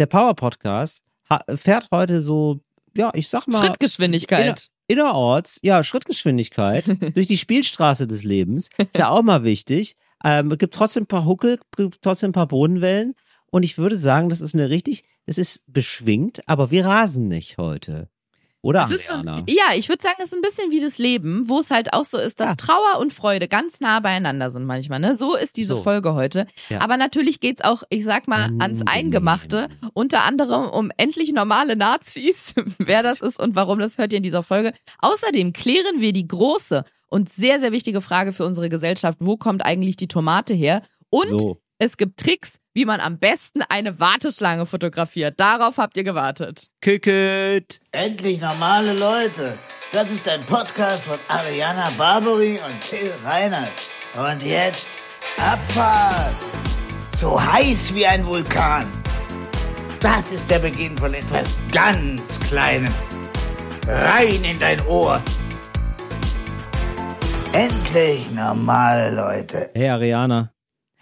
der Power Podcast fährt heute so, ja, ich sag mal. Schrittgeschwindigkeit. Inner, innerorts, ja, Schrittgeschwindigkeit durch die Spielstraße des Lebens. Ist ja auch mal wichtig. Ähm, gibt trotzdem ein paar Huckel, gibt trotzdem ein paar Bodenwellen. Und ich würde sagen, das ist eine richtig, es ist beschwingt, aber wir rasen nicht heute. Oder? Es so, ja, ich würde sagen, es ist ein bisschen wie das Leben, wo es halt auch so ist, dass ja. Trauer und Freude ganz nah beieinander sind manchmal. Ne? So ist diese so. Folge heute. Ja. Aber natürlich geht's auch, ich sag mal, ans Eingemachte. Unter anderem um endlich normale Nazis, wer das ist und warum, das hört ihr in dieser Folge. Außerdem klären wir die große und sehr, sehr wichtige Frage für unsere Gesellschaft. Wo kommt eigentlich die Tomate her? Und so. Es gibt Tricks, wie man am besten eine Warteschlange fotografiert. Darauf habt ihr gewartet. Kicket. Endlich normale Leute. Das ist ein Podcast von Ariana Barbary und Till Reiners. Und jetzt Abfahrt. So heiß wie ein Vulkan. Das ist der Beginn von etwas ganz Kleinem. Rein in dein Ohr. Endlich normale Leute. Hey Ariana.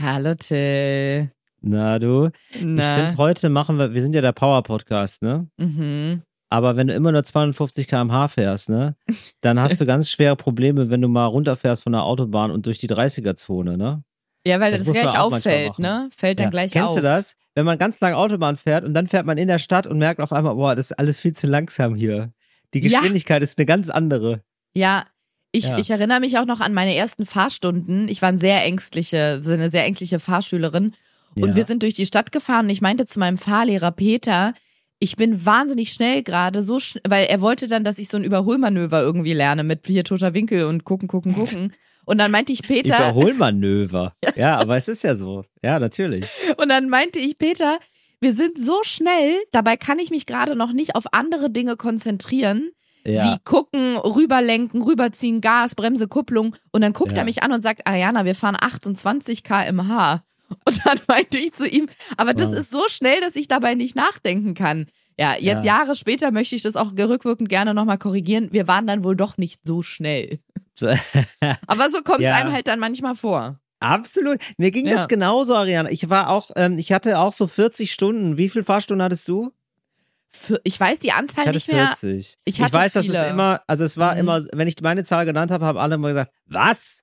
Hallo Till. Na du? Na? Ich finde, heute machen wir, wir sind ja der Power-Podcast, ne? Mhm. Aber wenn du immer nur 250 km/h fährst, ne, dann hast du ganz schwere Probleme, wenn du mal runterfährst von der Autobahn und durch die 30er-Zone, ne? Ja, weil das, das gleich auffällt, ne? Fällt dann ja. gleich Kennst auf. Kennst du das? Wenn man ganz lange Autobahn fährt und dann fährt man in der Stadt und merkt auf einmal, boah, das ist alles viel zu langsam hier. Die Geschwindigkeit ja. ist eine ganz andere. Ja, ich, ja. ich erinnere mich auch noch an meine ersten Fahrstunden. Ich war eine sehr ängstliche, eine sehr ängstliche Fahrschülerin. Und ja. wir sind durch die Stadt gefahren und ich meinte zu meinem Fahrlehrer Peter, ich bin wahnsinnig schnell gerade, so schnell, weil er wollte dann, dass ich so ein Überholmanöver irgendwie lerne mit hier toter Winkel und gucken, gucken, gucken. Und dann meinte ich Peter. Überholmanöver. ja, aber es ist ja so. Ja, natürlich. Und dann meinte ich Peter, wir sind so schnell, dabei kann ich mich gerade noch nicht auf andere Dinge konzentrieren ja. wie gucken, rüberlenken, rüberziehen, Gas, Bremse, Kupplung. Und dann guckt ja. er mich an und sagt, Ariana, wir fahren 28 kmh. Und dann meinte ich zu ihm, aber das wow. ist so schnell, dass ich dabei nicht nachdenken kann. Ja, jetzt ja. Jahre später möchte ich das auch rückwirkend gerne nochmal korrigieren. Wir waren dann wohl doch nicht so schnell. aber so kommt es einem halt dann manchmal vor. Absolut. Mir ging das genauso, Ariana. Ich war auch, ähm, ich hatte auch so 40 Stunden. Wie viele Fahrstunden hattest du? Für, ich weiß die Anzahl ich nicht mehr. 40. Ich, ich weiß, viele. dass es immer, also es war mhm. immer, wenn ich meine Zahl genannt habe, haben alle immer gesagt, was?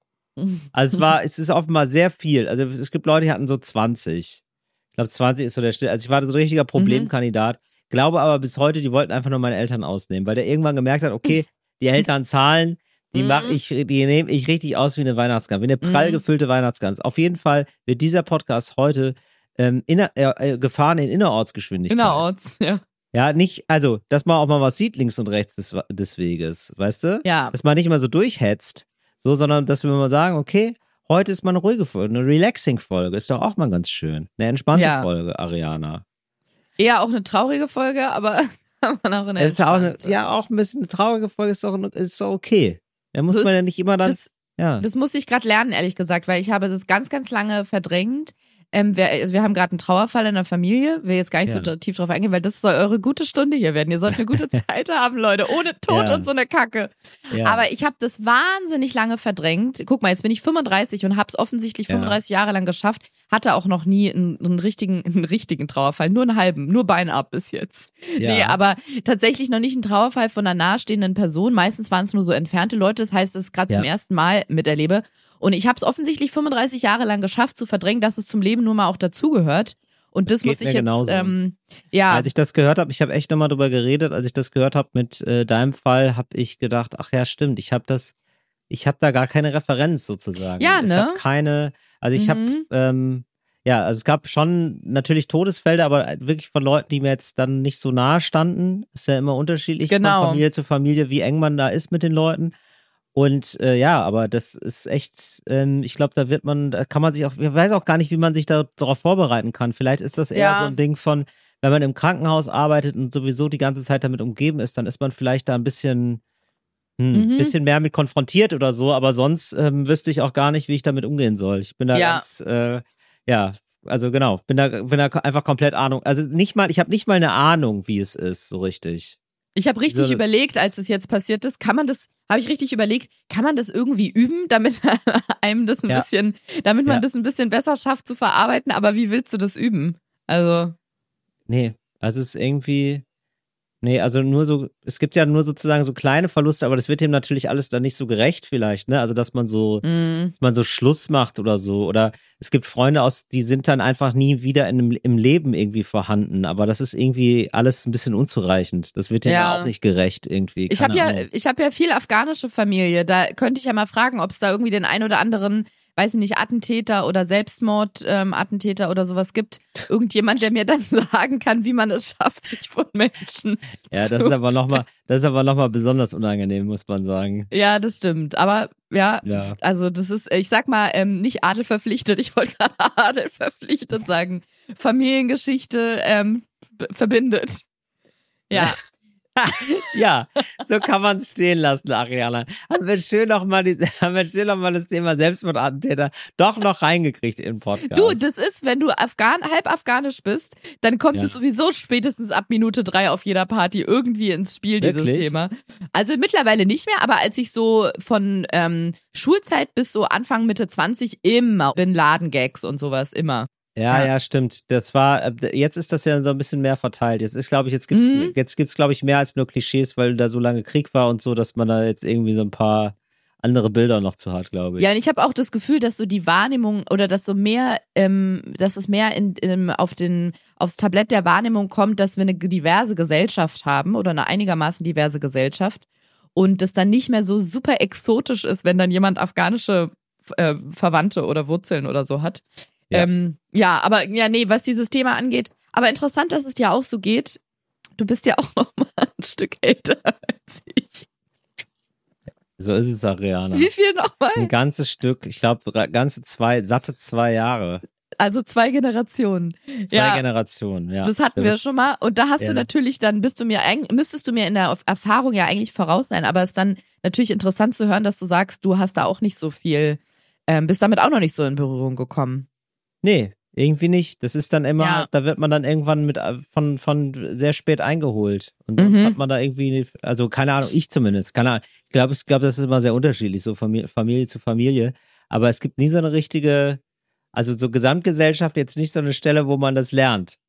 Also es war, es ist offenbar sehr viel. Also es gibt Leute, die hatten so 20. Ich glaube, 20 ist so der Still. Also ich war so ein richtiger. Problemkandidat. Mhm. Glaube aber bis heute, die wollten einfach nur meine Eltern ausnehmen, weil der irgendwann gemerkt hat, okay, die Eltern zahlen, die mhm. mache ich, die nehme ich richtig aus wie eine Weihnachtsgans, wie eine prall mhm. gefüllte Weihnachtsgans. Auf jeden Fall wird dieser Podcast heute ähm, inner, äh, äh gefahren in Innerortsgeschwindigkeit. Innerorts, ja. Ja, nicht, also, dass man auch mal was sieht links und rechts des, des Weges, weißt du? Ja. Dass man nicht immer so durchhetzt, so, sondern dass wir mal sagen, okay, heute ist mal eine ruhige Folge, eine relaxing Folge, ist doch auch mal ganz schön. Eine entspannte ja. Folge, Ariana. Eher auch eine traurige Folge, aber man auch eine, ist auch eine Ja, auch ein bisschen eine traurige Folge ist doch, ist doch okay. Da muss so man ist, ja nicht immer dann. Das, ja. das musste ich gerade lernen, ehrlich gesagt, weil ich habe das ganz, ganz lange verdrängt ähm, wir, also wir haben gerade einen Trauerfall in der Familie. Will jetzt gar nicht ja. so tief drauf eingehen, weil das soll eure gute Stunde hier werden. Ihr sollt eine gute Zeit haben, Leute, ohne Tod ja. und so eine Kacke. Ja. Aber ich habe das wahnsinnig lange verdrängt. Guck mal, jetzt bin ich 35 und habe es offensichtlich 35 Jahre lang geschafft. Hatte auch noch nie einen, einen, richtigen, einen richtigen Trauerfall, nur einen halben, nur Bein ab bis jetzt. Nee, aber tatsächlich noch nicht einen Trauerfall von einer nahestehenden Person. Meistens waren es nur so entfernte Leute. Das heißt, es ist gerade zum ersten Mal miterlebe. Und ich habe es offensichtlich 35 Jahre lang geschafft zu verdrängen, dass es zum Leben nur mal auch dazugehört. Und das, das muss ich jetzt, genauso. ähm, ja. Als ich das gehört habe, ich habe echt nochmal drüber geredet, als ich das gehört habe mit äh, deinem Fall, habe ich gedacht, ach ja, stimmt, ich habe das, ich habe da gar keine Referenz sozusagen. Ja, ne? Ich habe keine, also ich mhm. habe, ähm, ja, also es gab schon natürlich Todesfälle, aber wirklich von Leuten, die mir jetzt dann nicht so nahe standen. Ist ja immer unterschiedlich genau. von Familie zu Familie, wie eng man da ist mit den Leuten. Und äh, ja, aber das ist echt, ähm, ich glaube, da wird man, da kann man sich auch, ich weiß auch gar nicht, wie man sich da, darauf vorbereiten kann. Vielleicht ist das eher ja. so ein Ding von, wenn man im Krankenhaus arbeitet und sowieso die ganze Zeit damit umgeben ist, dann ist man vielleicht da ein bisschen, hm, mhm. bisschen mehr mit konfrontiert oder so, aber sonst ähm, wüsste ich auch gar nicht, wie ich damit umgehen soll. Ich bin da ja. ganz, äh, ja, also genau, bin da, bin da einfach komplett Ahnung. Also nicht mal, ich habe nicht mal eine Ahnung, wie es ist, so richtig. Ich habe richtig so, überlegt, als es jetzt passiert ist, kann man das, habe ich richtig überlegt, kann man das irgendwie üben, damit einem das ein ja. bisschen, damit man ja. das ein bisschen besser schafft zu verarbeiten, aber wie willst du das üben? Also. Nee, Also es ist irgendwie, Nee, also nur so, es gibt ja nur sozusagen so kleine Verluste, aber das wird dem natürlich alles dann nicht so gerecht vielleicht, ne? Also dass man so, mm. dass man so Schluss macht oder so. Oder es gibt Freunde aus, die sind dann einfach nie wieder in, im Leben irgendwie vorhanden. Aber das ist irgendwie alles ein bisschen unzureichend. Das wird dem ja, auch nicht gerecht irgendwie. Ich habe ja, ich habe ja viel afghanische Familie. Da könnte ich ja mal fragen, ob es da irgendwie den ein oder anderen weiß ich nicht, Attentäter oder Selbstmordattentäter ähm, oder sowas gibt. Irgendjemand, der mir dann sagen kann, wie man es schafft, sich von Menschen. Ja, das ist aber nochmal, das ist aber nochmal besonders unangenehm, muss man sagen. Ja, das stimmt. Aber ja, ja. also das ist, ich sag mal, ähm, nicht Adel verpflichtet. Ich wollte gerade Adel verpflichtet sagen. Familiengeschichte ähm, verbindet. Ja. ja, so kann man es stehen lassen, Ariana. Haben wir schön nochmal noch das Thema Selbstmordattentäter doch noch reingekriegt in Podcast. Du, das ist, wenn du Afghan, halb afghanisch bist, dann kommt ja. es sowieso spätestens ab Minute drei auf jeder Party irgendwie ins Spiel, dieses Wirklich? Thema. Also mittlerweile nicht mehr, aber als ich so von ähm, Schulzeit bis so Anfang Mitte 20 immer Bin Laden-Gags und sowas, immer. Ja, ja, ja, stimmt. Das war, äh, jetzt ist das ja so ein bisschen mehr verteilt. Jetzt ist, glaube ich, jetzt gibt's, mhm. jetzt gibt's, glaube ich, mehr als nur Klischees, weil da so lange Krieg war und so, dass man da jetzt irgendwie so ein paar andere Bilder noch zu hat, glaube ich. Ja, und ich habe auch das Gefühl, dass so die Wahrnehmung oder dass so mehr, ähm, dass es mehr in, in, auf den, aufs Tablett der Wahrnehmung kommt, dass wir eine diverse Gesellschaft haben oder eine einigermaßen diverse Gesellschaft und das dann nicht mehr so super exotisch ist, wenn dann jemand afghanische äh, Verwandte oder Wurzeln oder so hat. Ja. Ähm, ja, aber ja, nee, was dieses Thema angeht. Aber interessant, dass es dir auch so geht. Du bist ja auch noch mal ein Stück älter als ich. So ist es, Ariana. Wie viel nochmal? Ein ganzes Stück. Ich glaube, ganze zwei, satte zwei Jahre. Also zwei Generationen. Zwei ja, Generationen, ja. Das hatten das wir schon mal. Und da hast ja. du natürlich dann, bist du mir, müsstest du mir in der Erfahrung ja eigentlich voraus sein, aber es ist dann natürlich interessant zu hören, dass du sagst, du hast da auch nicht so viel, ähm, bist damit auch noch nicht so in Berührung gekommen. Nee, irgendwie nicht. Das ist dann immer, ja. da wird man dann irgendwann mit äh, von, von sehr spät eingeholt. Und sonst mhm. hat man da irgendwie, also keine Ahnung, ich zumindest, keine Ahnung. Ich glaube, ich glaube, das ist immer sehr unterschiedlich, so Familie, Familie zu Familie. Aber es gibt nie so eine richtige, also so Gesamtgesellschaft jetzt nicht so eine Stelle, wo man das lernt.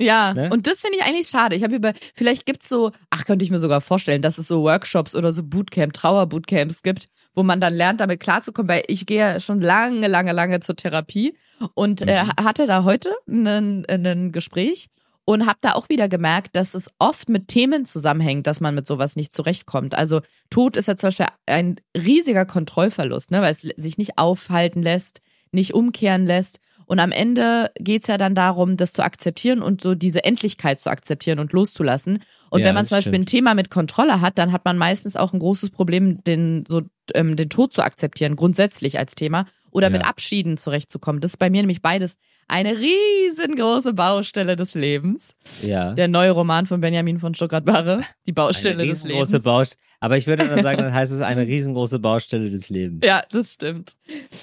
Ja, ne? und das finde ich eigentlich schade. Ich habe über, vielleicht gibt's so, ach, könnte ich mir sogar vorstellen, dass es so Workshops oder so Bootcamp, Trauerbootcamps gibt, wo man dann lernt, damit klarzukommen, weil ich gehe ja schon lange, lange, lange zur Therapie und äh, mhm. hatte da heute ein Gespräch und habe da auch wieder gemerkt, dass es oft mit Themen zusammenhängt, dass man mit sowas nicht zurechtkommt. Also Tod ist ja zum Beispiel ein riesiger Kontrollverlust, ne, weil es sich nicht aufhalten lässt, nicht umkehren lässt. Und am Ende geht's ja dann darum, das zu akzeptieren und so diese Endlichkeit zu akzeptieren und loszulassen. Und ja, wenn man zum Beispiel stimmt. ein Thema mit Kontrolle hat, dann hat man meistens auch ein großes Problem, den, so, ähm, den Tod zu akzeptieren, grundsätzlich als Thema. Oder ja. mit Abschieden zurechtzukommen. Das ist bei mir nämlich beides eine riesengroße Baustelle des Lebens. Ja. Der neue Roman von Benjamin von Stuttgart-Barre, die Baustelle des Lebens. Baust Aber ich würde dann sagen, das heißt es eine riesengroße Baustelle des Lebens. Ja, das stimmt.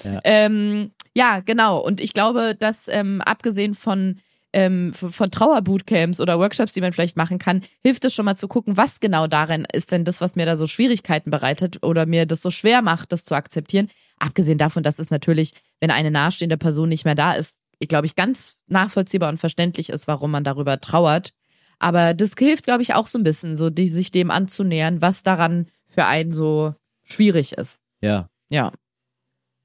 Ja. Ähm, ja, genau. Und ich glaube, dass ähm, abgesehen von ähm, von Trauerbootcamps oder Workshops, die man vielleicht machen kann, hilft es schon mal zu gucken, was genau darin ist denn das, was mir da so Schwierigkeiten bereitet oder mir das so schwer macht, das zu akzeptieren. Abgesehen davon, dass es natürlich, wenn eine nahestehende Person nicht mehr da ist, ich glaube ich ganz nachvollziehbar und verständlich ist, warum man darüber trauert. Aber das hilft, glaube ich, auch so ein bisschen, so die, sich dem anzunähern, was daran für einen so schwierig ist. Ja. Ja.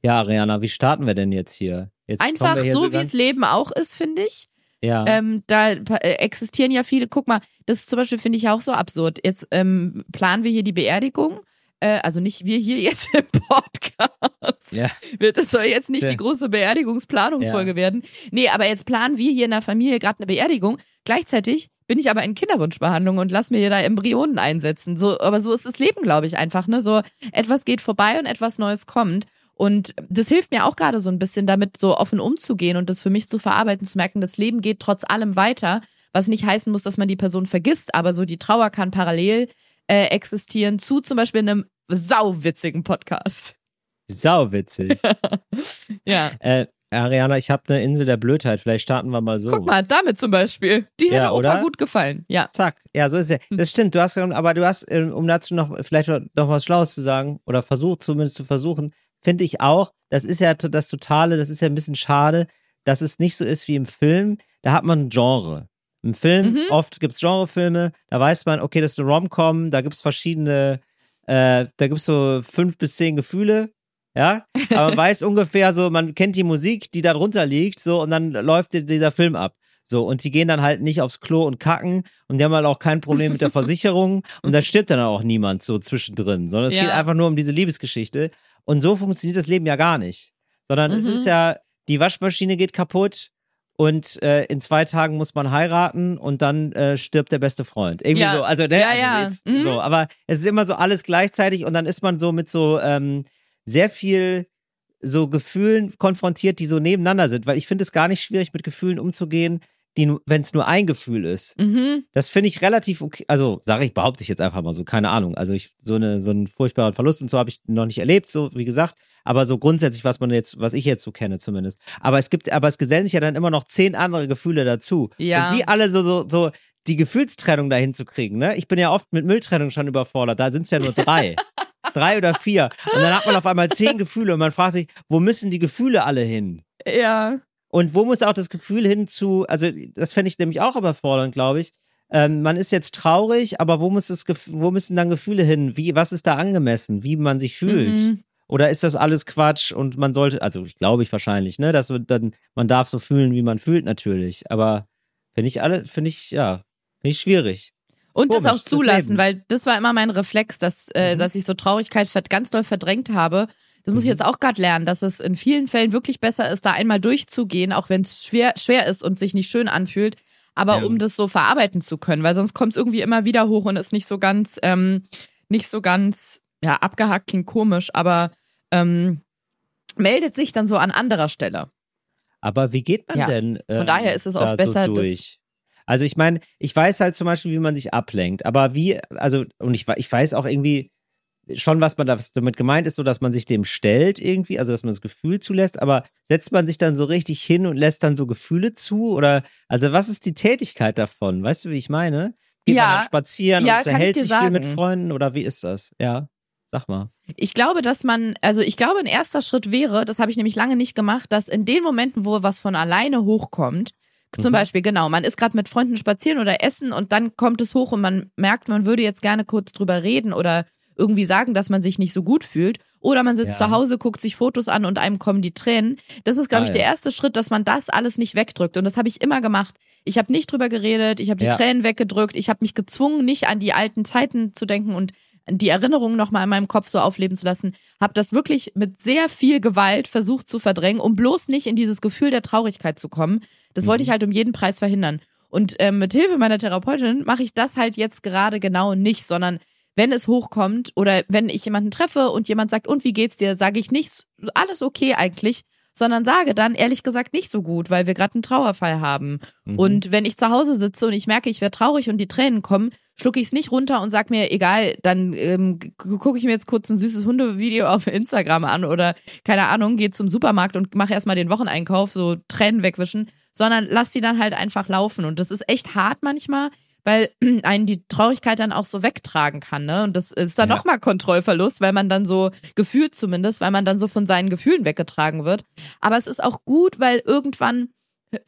Ja, Ariana, wie starten wir denn jetzt hier? Jetzt Einfach hier so, so wie es Leben auch ist, finde ich. Ja. Ähm, da äh, existieren ja viele, guck mal, das zum Beispiel finde ich auch so absurd. Jetzt ähm, planen wir hier die Beerdigung. Äh, also nicht wir hier jetzt im Podcast. Ja. Das soll jetzt nicht ja. die große Beerdigungsplanungsfolge ja. werden. Nee, aber jetzt planen wir hier in der Familie gerade eine Beerdigung. Gleichzeitig bin ich aber in Kinderwunschbehandlung und lass mir hier da Embryonen einsetzen. So, aber so ist das Leben, glaube ich, einfach. Ne? So etwas geht vorbei und etwas Neues kommt. Und das hilft mir auch gerade so ein bisschen, damit so offen umzugehen und das für mich zu verarbeiten, zu merken, das Leben geht trotz allem weiter, was nicht heißen muss, dass man die Person vergisst, aber so die Trauer kann parallel äh, existieren zu zum Beispiel einem sauwitzigen Podcast. Sauwitzig. ja. Äh, Ariana, ich habe eine Insel der Blödheit. Vielleicht starten wir mal so. Guck mal, damit zum Beispiel. Die hätte ja, Opa gut gefallen. Ja. Zack. Ja, so ist ja. Hm. Das stimmt. Du hast, aber du hast, ähm, um dazu noch vielleicht noch was Schlaues zu sagen oder versucht zumindest zu versuchen, finde ich auch, das ist ja das Totale, das ist ja ein bisschen schade, dass es nicht so ist wie im Film. Da hat man ein Genre. Im Film, mhm. oft gibt es Genrefilme, da weiß man, okay, das ist eine Rom-Com, da gibt es verschiedene, äh, da gibt es so fünf bis zehn Gefühle, ja, aber man weiß ungefähr so, man kennt die Musik, die da drunter liegt, so, und dann läuft dieser Film ab. So, und die gehen dann halt nicht aufs Klo und kacken und die haben halt auch kein Problem mit der Versicherung und da stirbt dann auch niemand so zwischendrin, sondern es ja. geht einfach nur um diese Liebesgeschichte. Und so funktioniert das Leben ja gar nicht. Sondern mhm. es ist mhm. ja, die Waschmaschine geht kaputt und äh, in zwei Tagen muss man heiraten und dann äh, stirbt der beste Freund. Irgendwie ja. so, also, ne, ja, also ja. Jetzt, mhm. so, aber es ist immer so alles gleichzeitig und dann ist man so mit so ähm, sehr viel so Gefühlen konfrontiert, die so nebeneinander sind, weil ich finde es gar nicht schwierig, mit Gefühlen umzugehen, wenn es nur ein Gefühl ist. Mhm. Das finde ich relativ okay. Also sage ich, behaupte ich jetzt einfach mal so, keine Ahnung. Also ich so eine so einen furchtbaren Verlust und so habe ich noch nicht erlebt, so wie gesagt. Aber so grundsätzlich, was man jetzt, was ich jetzt so kenne zumindest. Aber es gibt, aber es gesellen sich ja dann immer noch zehn andere Gefühle dazu. Ja. Und die alle so so so die Gefühlstrennung dahin zu kriegen. Ne? Ich bin ja oft mit Mülltrennung schon überfordert. Da sind es ja nur drei. drei oder vier. Und dann hat man auf einmal zehn Gefühle und man fragt sich, wo müssen die Gefühle alle hin? Ja. Und wo muss auch das Gefühl hin zu, also das fände ich nämlich auch überfordernd, glaube ich. Ähm, man ist jetzt traurig, aber wo muss das, wo müssen dann Gefühle hin? Wie, was ist da angemessen? Wie man sich fühlt? Mhm. Oder ist das alles Quatsch und man sollte, also ich glaube ich wahrscheinlich, ne, dass man dann, man darf so fühlen, wie man fühlt natürlich. Aber finde ich alle, finde ich, ja, finde ich schwierig. Und das auch zulassen, das weil das war immer mein Reflex, dass, äh, mhm. dass ich so Traurigkeit ganz doll verdrängt habe das muss ich mhm. jetzt auch gerade lernen, dass es in vielen Fällen wirklich besser ist, da einmal durchzugehen, auch wenn es schwer, schwer ist und sich nicht schön anfühlt, aber ja. um das so verarbeiten zu können, weil sonst kommt es irgendwie immer wieder hoch und ist nicht so ganz, ähm, nicht so ganz, ja, abgehakt klingt komisch, aber ähm, meldet sich dann so an anderer Stelle. Aber wie geht man ja. denn? Ähm, Von daher ist es auch besser, so durch? Also ich meine, ich weiß halt zum Beispiel, wie man sich ablenkt, aber wie, also, und ich, ich weiß auch irgendwie, schon, was man damit gemeint ist, so dass man sich dem stellt irgendwie, also dass man das Gefühl zulässt, aber setzt man sich dann so richtig hin und lässt dann so Gefühle zu? Oder also was ist die Tätigkeit davon? Weißt du, wie ich meine? Geht ja, man dann spazieren ja, und unterhält sich sagen. viel mit Freunden oder wie ist das? Ja. Sag mal. Ich glaube, dass man, also ich glaube, ein erster Schritt wäre, das habe ich nämlich lange nicht gemacht, dass in den Momenten, wo was von alleine hochkommt, zum mhm. Beispiel, genau, man ist gerade mit Freunden spazieren oder essen und dann kommt es hoch und man merkt, man würde jetzt gerne kurz drüber reden oder irgendwie sagen, dass man sich nicht so gut fühlt. Oder man sitzt ja. zu Hause, guckt sich Fotos an und einem kommen die Tränen. Das ist, glaube ah, ich, der erste Schritt, dass man das alles nicht wegdrückt. Und das habe ich immer gemacht. Ich habe nicht drüber geredet, ich habe die ja. Tränen weggedrückt, ich habe mich gezwungen, nicht an die alten Zeiten zu denken und die Erinnerungen nochmal in meinem Kopf so aufleben zu lassen. Habe das wirklich mit sehr viel Gewalt versucht zu verdrängen, um bloß nicht in dieses Gefühl der Traurigkeit zu kommen. Das mhm. wollte ich halt um jeden Preis verhindern. Und ähm, mit Hilfe meiner Therapeutin mache ich das halt jetzt gerade genau nicht, sondern wenn es hochkommt oder wenn ich jemanden treffe und jemand sagt, und wie geht's dir, sage ich nicht, alles okay eigentlich, sondern sage dann ehrlich gesagt nicht so gut, weil wir gerade einen Trauerfall haben. Mhm. Und wenn ich zu Hause sitze und ich merke, ich werde traurig und die Tränen kommen, schlucke ich es nicht runter und sag mir, egal, dann ähm, gucke ich mir jetzt kurz ein süßes Hundevideo auf Instagram an oder keine Ahnung, gehe zum Supermarkt und mache erstmal den Wocheneinkauf, so Tränen wegwischen, sondern lass sie dann halt einfach laufen. Und das ist echt hart manchmal weil einen die Traurigkeit dann auch so wegtragen kann, ne? Und das ist dann ja. nochmal Kontrollverlust, weil man dann so gefühlt zumindest, weil man dann so von seinen Gefühlen weggetragen wird. Aber es ist auch gut, weil irgendwann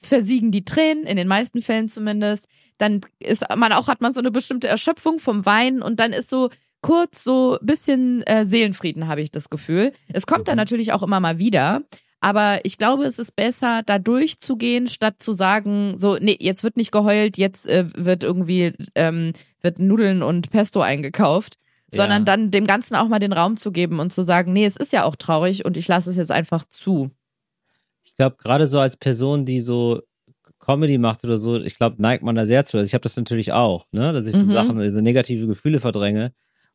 versiegen die Tränen, in den meisten Fällen zumindest. Dann ist man auch, hat man so eine bestimmte Erschöpfung vom Weinen und dann ist so kurz so bisschen äh, Seelenfrieden, habe ich das Gefühl. Es kommt dann mhm. natürlich auch immer mal wieder, aber ich glaube, es ist besser, da durchzugehen, statt zu sagen, so, nee, jetzt wird nicht geheult, jetzt äh, wird irgendwie, ähm, wird Nudeln und Pesto eingekauft. Sondern ja. dann dem Ganzen auch mal den Raum zu geben und zu sagen, nee, es ist ja auch traurig und ich lasse es jetzt einfach zu. Ich glaube, gerade so als Person, die so Comedy macht oder so, ich glaube, neigt man da sehr zu. Also ich habe das natürlich auch, ne, dass ich so mhm. Sachen, so negative Gefühle verdränge.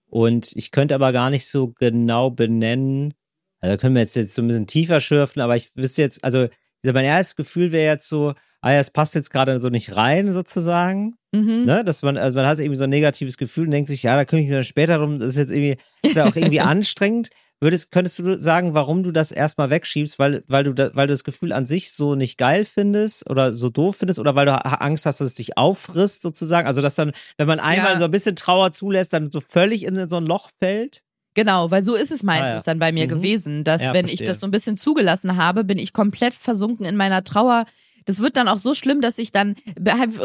Und ich könnte aber gar nicht so genau benennen, also können wir jetzt, jetzt so ein bisschen tiefer schürfen, aber ich wüsste jetzt, also mein erstes Gefühl wäre jetzt so, ah ja, es passt jetzt gerade so nicht rein, sozusagen. Mhm. Ne? Dass man, also man hat irgendwie so ein negatives Gefühl und denkt sich, ja, da kümmere ich mich dann später drum, das ist jetzt irgendwie, ist ja auch irgendwie anstrengend. Würdest, könntest du sagen, warum du das erstmal wegschiebst, weil, weil du da, weil du das Gefühl an sich so nicht geil findest oder so doof findest oder weil du Angst hast, dass es dich auffrisst, sozusagen? Also, dass dann, wenn man einmal ja. so ein bisschen Trauer zulässt, dann so völlig in so ein Loch fällt? Genau, weil so ist es meistens ah, ja. dann bei mir mhm. gewesen, dass ja, wenn verstehe. ich das so ein bisschen zugelassen habe, bin ich komplett versunken in meiner Trauer. das wird dann auch so schlimm, dass ich dann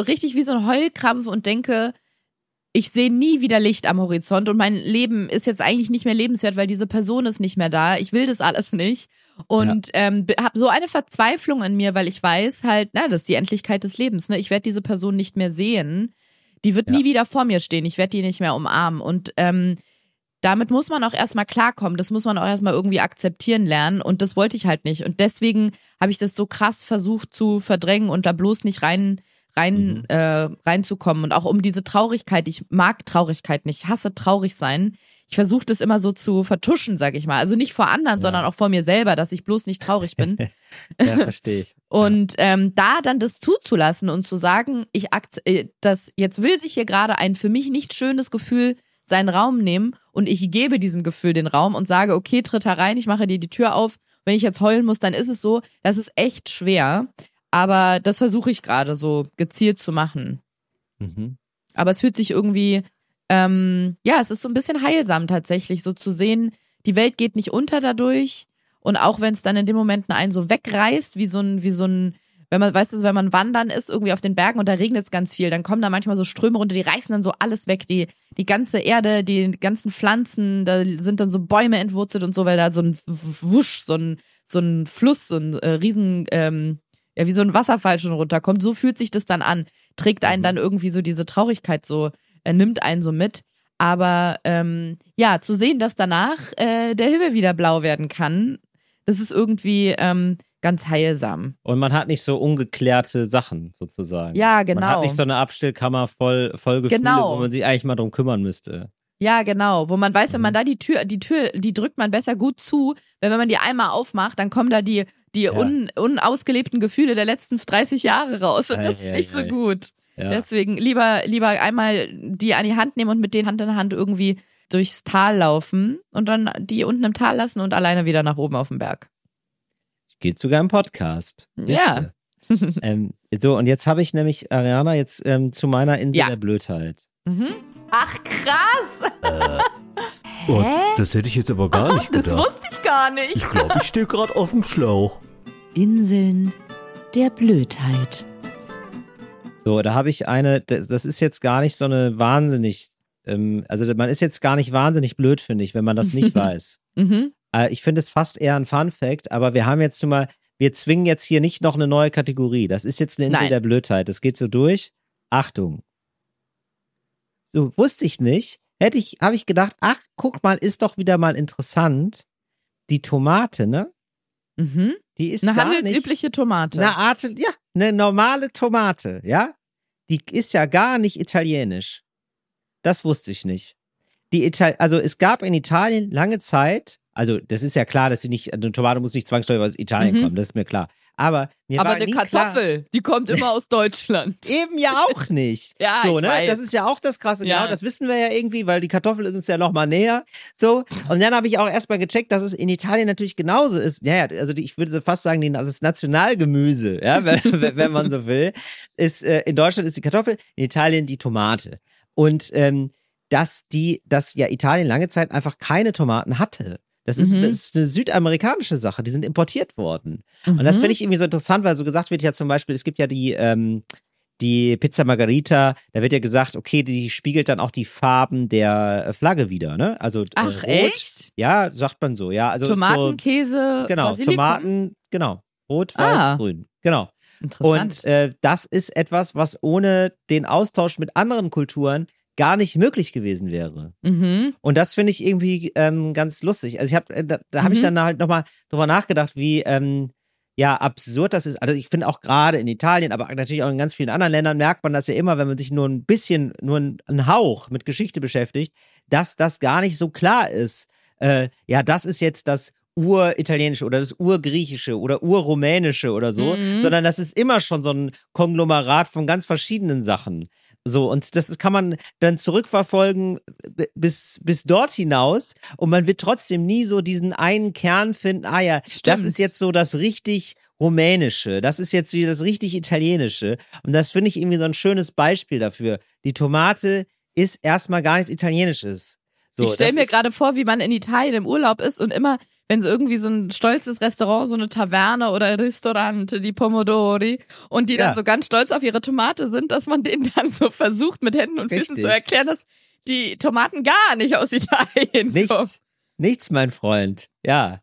richtig wie so ein Heulkrampf und denke, ich sehe nie wieder Licht am Horizont und mein Leben ist jetzt eigentlich nicht mehr lebenswert, weil diese Person ist nicht mehr da. Ich will das alles nicht. Und ja. ähm, habe so eine Verzweiflung in mir, weil ich weiß halt, na, das ist die Endlichkeit des Lebens. Ne? Ich werde diese Person nicht mehr sehen. Die wird ja. nie wieder vor mir stehen. Ich werde die nicht mehr umarmen. Und ähm, damit muss man auch erstmal klarkommen. Das muss man auch erstmal irgendwie akzeptieren lernen. Und das wollte ich halt nicht. Und deswegen habe ich das so krass versucht zu verdrängen und da bloß nicht rein rein mhm. äh, reinzukommen und auch um diese Traurigkeit. Ich mag Traurigkeit nicht, ich hasse traurig sein. Ich versuche das immer so zu vertuschen, sag ich mal. Also nicht vor anderen, ja. sondern auch vor mir selber, dass ich bloß nicht traurig bin. ja, verstehe ich. und ähm, da dann das zuzulassen und zu sagen, ich äh, das jetzt will sich hier gerade ein für mich nicht schönes Gefühl seinen Raum nehmen und ich gebe diesem Gefühl den Raum und sage, okay, tritt herein, ich mache dir die Tür auf. Wenn ich jetzt heulen muss, dann ist es so. Das ist echt schwer. Aber das versuche ich gerade so gezielt zu machen. Mhm. Aber es fühlt sich irgendwie, ähm, ja, es ist so ein bisschen heilsam tatsächlich, so zu sehen, die Welt geht nicht unter dadurch. Und auch wenn es dann in den Momenten einen so wegreißt, wie so ein, wie so ein wenn man, weißt du, wenn man wandern ist, irgendwie auf den Bergen und da regnet es ganz viel, dann kommen da manchmal so Ströme runter, die reißen dann so alles weg, die, die ganze Erde, die ganzen Pflanzen, da sind dann so Bäume entwurzelt und so, weil da so ein Wusch, so ein, so ein Fluss, so ein äh, riesen, ähm, ja, wie so ein Wasserfall schon runterkommt. So fühlt sich das dann an. Trägt einen mhm. dann irgendwie so diese Traurigkeit so, äh, nimmt einen so mit. Aber ähm, ja, zu sehen, dass danach äh, der Himmel wieder blau werden kann, das ist irgendwie, ähm, ganz heilsam. Und man hat nicht so ungeklärte Sachen sozusagen. Ja, genau. Man hat nicht so eine Abstellkammer voll, voll Gefühle, genau. wo man sich eigentlich mal drum kümmern müsste. Ja, genau. Wo man weiß, mhm. wenn man mhm. da die Tür, die Tür, die drückt man besser gut zu, weil wenn man die einmal aufmacht, dann kommen da die, die ja. un, unausgelebten Gefühle der letzten 30 Jahre raus. Und das ei, ist nicht ei, so gut. Ja. Deswegen lieber, lieber einmal die an die Hand nehmen und mit denen Hand in Hand irgendwie durchs Tal laufen und dann die unten im Tal lassen und alleine wieder nach oben auf den Berg. Geht sogar im Podcast. Ja. ähm, so, und jetzt habe ich nämlich, Ariana, jetzt ähm, zu meiner Insel ja. der Blödheit. Mhm. Ach, krass. Äh, oh, das hätte ich jetzt aber gar nicht gedacht. Das wusste ich gar nicht. Ich glaube, ich stehe gerade auf dem Schlauch. Inseln der Blödheit. So, da habe ich eine, das ist jetzt gar nicht so eine wahnsinnig, ähm, also man ist jetzt gar nicht wahnsinnig blöd, finde ich, wenn man das nicht weiß. Mhm. Äh, ich finde es fast eher ein Fun Fact, aber wir haben jetzt schon mal, wir zwingen jetzt hier nicht noch eine neue Kategorie. Das ist jetzt eine Insel Nein. der Blödheit. Das geht so durch. Achtung. So, wusste ich nicht. Hätte ich, habe ich gedacht, ach, guck mal, ist doch wieder mal interessant. Die Tomate, ne? Mhm. Die ist eine handelsübliche nicht, Tomate. Eine Art, ja, eine normale Tomate, ja? Die ist ja gar nicht italienisch. Das wusste ich nicht. Die Ital also es gab in Italien lange Zeit also, das ist ja klar, dass sie nicht, eine Tomate muss nicht zwangsläufig aus Italien mhm. kommen, das ist mir klar. Aber mir Aber war eine nie Kartoffel, klar, die kommt immer aus Deutschland. Eben ja auch nicht. ja, so, ne? Weiß. Das ist ja auch das Krasse, ja. genau. Das wissen wir ja irgendwie, weil die Kartoffel ist uns ja noch mal näher. So. Und dann habe ich auch erstmal gecheckt, dass es in Italien natürlich genauso ist. Ja, also ich würde fast sagen, das ist Nationalgemüse, ja, wenn, wenn man so will. Ist, äh, in Deutschland ist die Kartoffel, in Italien die Tomate. Und ähm, dass die, dass ja Italien lange Zeit einfach keine Tomaten hatte. Das ist, mhm. das ist eine südamerikanische Sache, die sind importiert worden. Mhm. Und das finde mhm. ich irgendwie so interessant, weil so gesagt wird ja zum Beispiel, es gibt ja die, ähm, die Pizza Margarita, da wird ja gesagt, okay, die spiegelt dann auch die Farben der äh, Flagge wieder, ne? Also äh, Ach, rot, echt? Ja, sagt man so, ja. Also Tomaten, so, Käse, genau, Basilikum? Tomaten, genau, rot, weiß, ah. grün, genau. Interessant. Und äh, das ist etwas, was ohne den Austausch mit anderen Kulturen gar nicht möglich gewesen wäre. Mhm. Und das finde ich irgendwie ähm, ganz lustig. Also ich habe, äh, da, da habe mhm. ich dann halt nochmal drüber nachgedacht, wie ähm, ja absurd das ist. Also ich finde auch gerade in Italien, aber natürlich auch in ganz vielen anderen Ländern merkt man das ja immer, wenn man sich nur ein bisschen, nur ein, Hauch mit Geschichte beschäftigt, dass das gar nicht so klar ist. Äh, ja, das ist jetzt das Uritalienische oder das Urgriechische oder Urrumänische oder so, mhm. sondern das ist immer schon so ein Konglomerat von ganz verschiedenen Sachen. So, und das kann man dann zurückverfolgen bis, bis dort hinaus und man wird trotzdem nie so diesen einen Kern finden, ah ja, Stimmt. das ist jetzt so das richtig Rumänische, das ist jetzt wieder das richtig Italienische. Und das finde ich irgendwie so ein schönes Beispiel dafür. Die Tomate ist erstmal gar nichts Italienisches. So, ich stelle mir gerade vor, wie man in Italien im Urlaub ist und immer wenn so irgendwie so ein stolzes Restaurant, so eine Taverne oder Restaurante, die Pomodori, und die ja. dann so ganz stolz auf ihre Tomate sind, dass man denen dann so versucht, mit Händen und Richtig. Füßen zu erklären, dass die Tomaten gar nicht aus Italien Nichts. kommen. Nichts, mein Freund. Ja.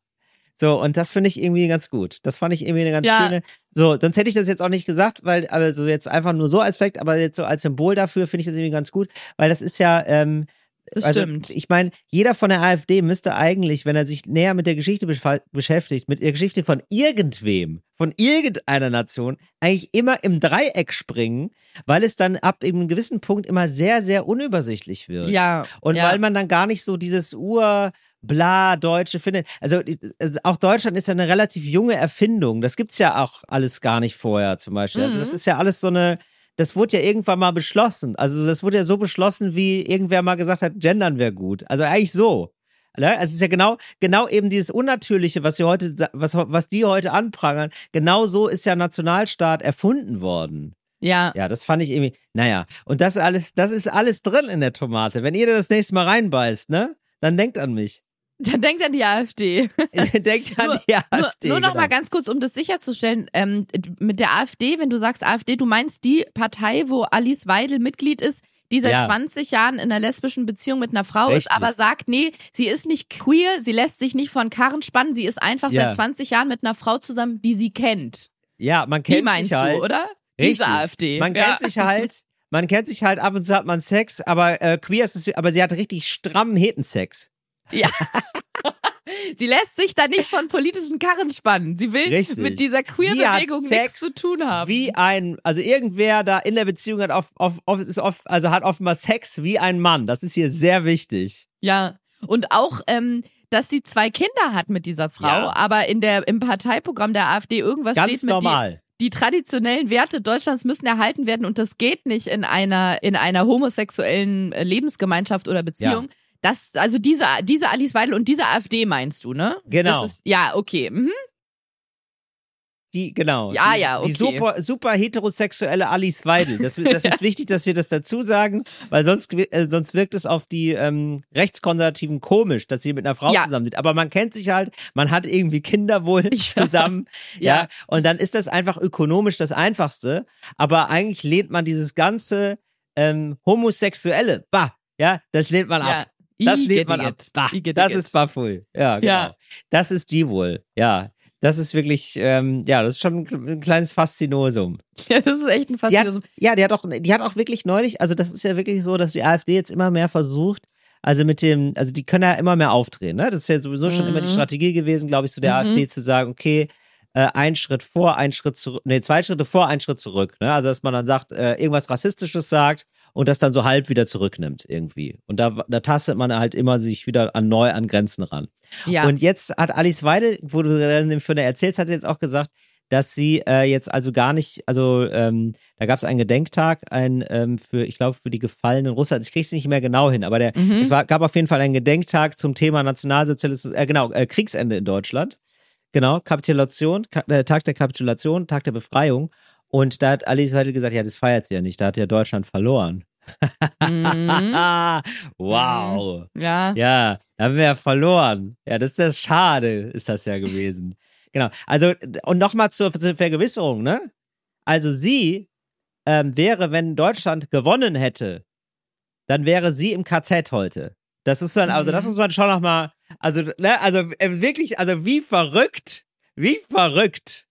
So, und das finde ich irgendwie ganz gut. Das fand ich irgendwie eine ganz ja. schöne. So, sonst hätte ich das jetzt auch nicht gesagt, weil, also jetzt einfach nur so als Fact, aber jetzt so als Symbol dafür finde ich das irgendwie ganz gut, weil das ist ja, ähm, das also, stimmt. Ich meine, jeder von der AfD müsste eigentlich, wenn er sich näher mit der Geschichte beschäftigt, mit der Geschichte von irgendwem, von irgendeiner Nation, eigentlich immer im Dreieck springen, weil es dann ab einem gewissen Punkt immer sehr, sehr unübersichtlich wird. Ja. Und ja. weil man dann gar nicht so dieses Ur- bla, Deutsche findet. Also, also auch Deutschland ist ja eine relativ junge Erfindung. Das gibt's ja auch alles gar nicht vorher zum Beispiel. Mhm. Also das mhm. ist ja alles so eine, das wurde ja irgendwann mal beschlossen. Also das wurde ja so beschlossen, wie irgendwer mal gesagt hat, gendern wäre gut. Also eigentlich so. Ne? Also es ist ja genau, genau eben dieses Unnatürliche, was sie heute, was, was die heute anprangern, genau so ist ja Nationalstaat erfunden worden. Ja. Ja, das fand ich irgendwie, naja. Und das alles, das ist alles drin in der Tomate. Wenn ihr das nächste Mal reinbeißt, ne? Dann denkt an mich. Dann denkt an die AfD. denkt an nur, die AfD. Nur, nur noch genau. mal ganz kurz, um das sicherzustellen, ähm, mit der AfD, wenn du sagst AfD, du meinst die Partei, wo Alice Weidel Mitglied ist, die seit ja. 20 Jahren in einer lesbischen Beziehung mit einer Frau Richtig. ist, aber sagt, nee, sie ist nicht queer, sie lässt sich nicht von Karren spannen, sie ist einfach ja. seit 20 Jahren mit einer Frau zusammen, die sie kennt. Ja, man kennt die meinst sich halt. Du, oder? Richtig. Diese AfD. Man ja. kennt sich halt, man kennt sich halt ab und zu hat man Sex, aber äh, queer ist es, aber sie hat richtig strammen Hetensex. Ja. Sie lässt sich da nicht von politischen Karren spannen. Sie will Richtig. mit dieser Queer-Bewegung nichts zu tun haben. Wie ein, also irgendwer da in der Beziehung hat auf, auf, auf, ist oft, also hat offenbar Sex wie ein Mann. Das ist hier sehr wichtig. Ja. Und auch, ähm, dass sie zwei Kinder hat mit dieser Frau, ja. aber in der, im Parteiprogramm der AfD irgendwas Ganz steht mit normal. Die, die traditionellen Werte Deutschlands müssen erhalten werden und das geht nicht in einer, in einer homosexuellen Lebensgemeinschaft oder Beziehung. Ja. Das, also diese, diese Alice Weidel und diese AfD meinst du, ne? Genau. Ist, ja, okay. Mhm. Die, genau. Ja, die, ja, okay. Die super, super heterosexuelle Alice Weidel. Das, das ist wichtig, dass wir das dazu sagen, weil sonst, äh, sonst wirkt es auf die ähm, Rechtskonservativen komisch, dass sie mit einer Frau ja. zusammen sind. Aber man kennt sich halt, man hat irgendwie Kinder wohl ja. zusammen. ja. ja. Und dann ist das einfach ökonomisch das Einfachste. Aber eigentlich lehnt man dieses ganze ähm, Homosexuelle, bah, ja, das lehnt man ab. Das lehnt man ab. Bah, das ist Bafui. Ja, genau. Ja. Das ist die wohl. Ja. Das ist wirklich, ähm, ja, das ist schon ein kleines Faszinosum. Ja, das ist echt ein Faszinosum. Die hat, ja, die hat auch, die hat auch wirklich neulich, also das ist ja wirklich so, dass die AfD jetzt immer mehr versucht, also mit dem, also die können ja immer mehr aufdrehen, ne? Das ist ja sowieso schon mhm. immer die mhm. Strategie gewesen, glaube ich, zu der mhm. AfD zu sagen, okay, äh, ein Schritt vor, ein Schritt zurück, nee, zwei Schritte vor, ein Schritt zurück, ne? Also dass man dann sagt, äh, irgendwas Rassistisches sagt und das dann so halb wieder zurücknimmt irgendwie. Und da, da tastet man halt immer sich wieder an neu an Grenzen ran. Ja. Und jetzt hat Alice Weidel, wo du dann von der erzählst, hat jetzt auch gesagt, dass sie äh, jetzt also gar nicht, also ähm, da gab es einen Gedenktag, ein ähm, für, ich glaube, für die gefallenen Russen. Also ich kriege es nicht mehr genau hin, aber der, mhm. es war, gab auf jeden Fall einen Gedenktag zum Thema Nationalsozialismus, äh, genau, äh, Kriegsende in Deutschland. Genau, Kapitulation, Ka äh, Tag der Kapitulation, Tag der Befreiung. Und da hat Alice Weidel gesagt, ja, das feiert sie ja nicht, da hat ja Deutschland verloren. mhm. wow. Mhm. Ja. Ja, da haben wir ja verloren. Ja, das ist ja schade, ist das ja gewesen. Genau. Also, und nochmal zur, zur Vergewisserung, ne? Also sie ähm, wäre, wenn Deutschland gewonnen hätte, dann wäre sie im KZ heute. Das ist dann, also das mhm. muss man schon nochmal, also, ne, also äh, wirklich, also wie verrückt, wie verrückt.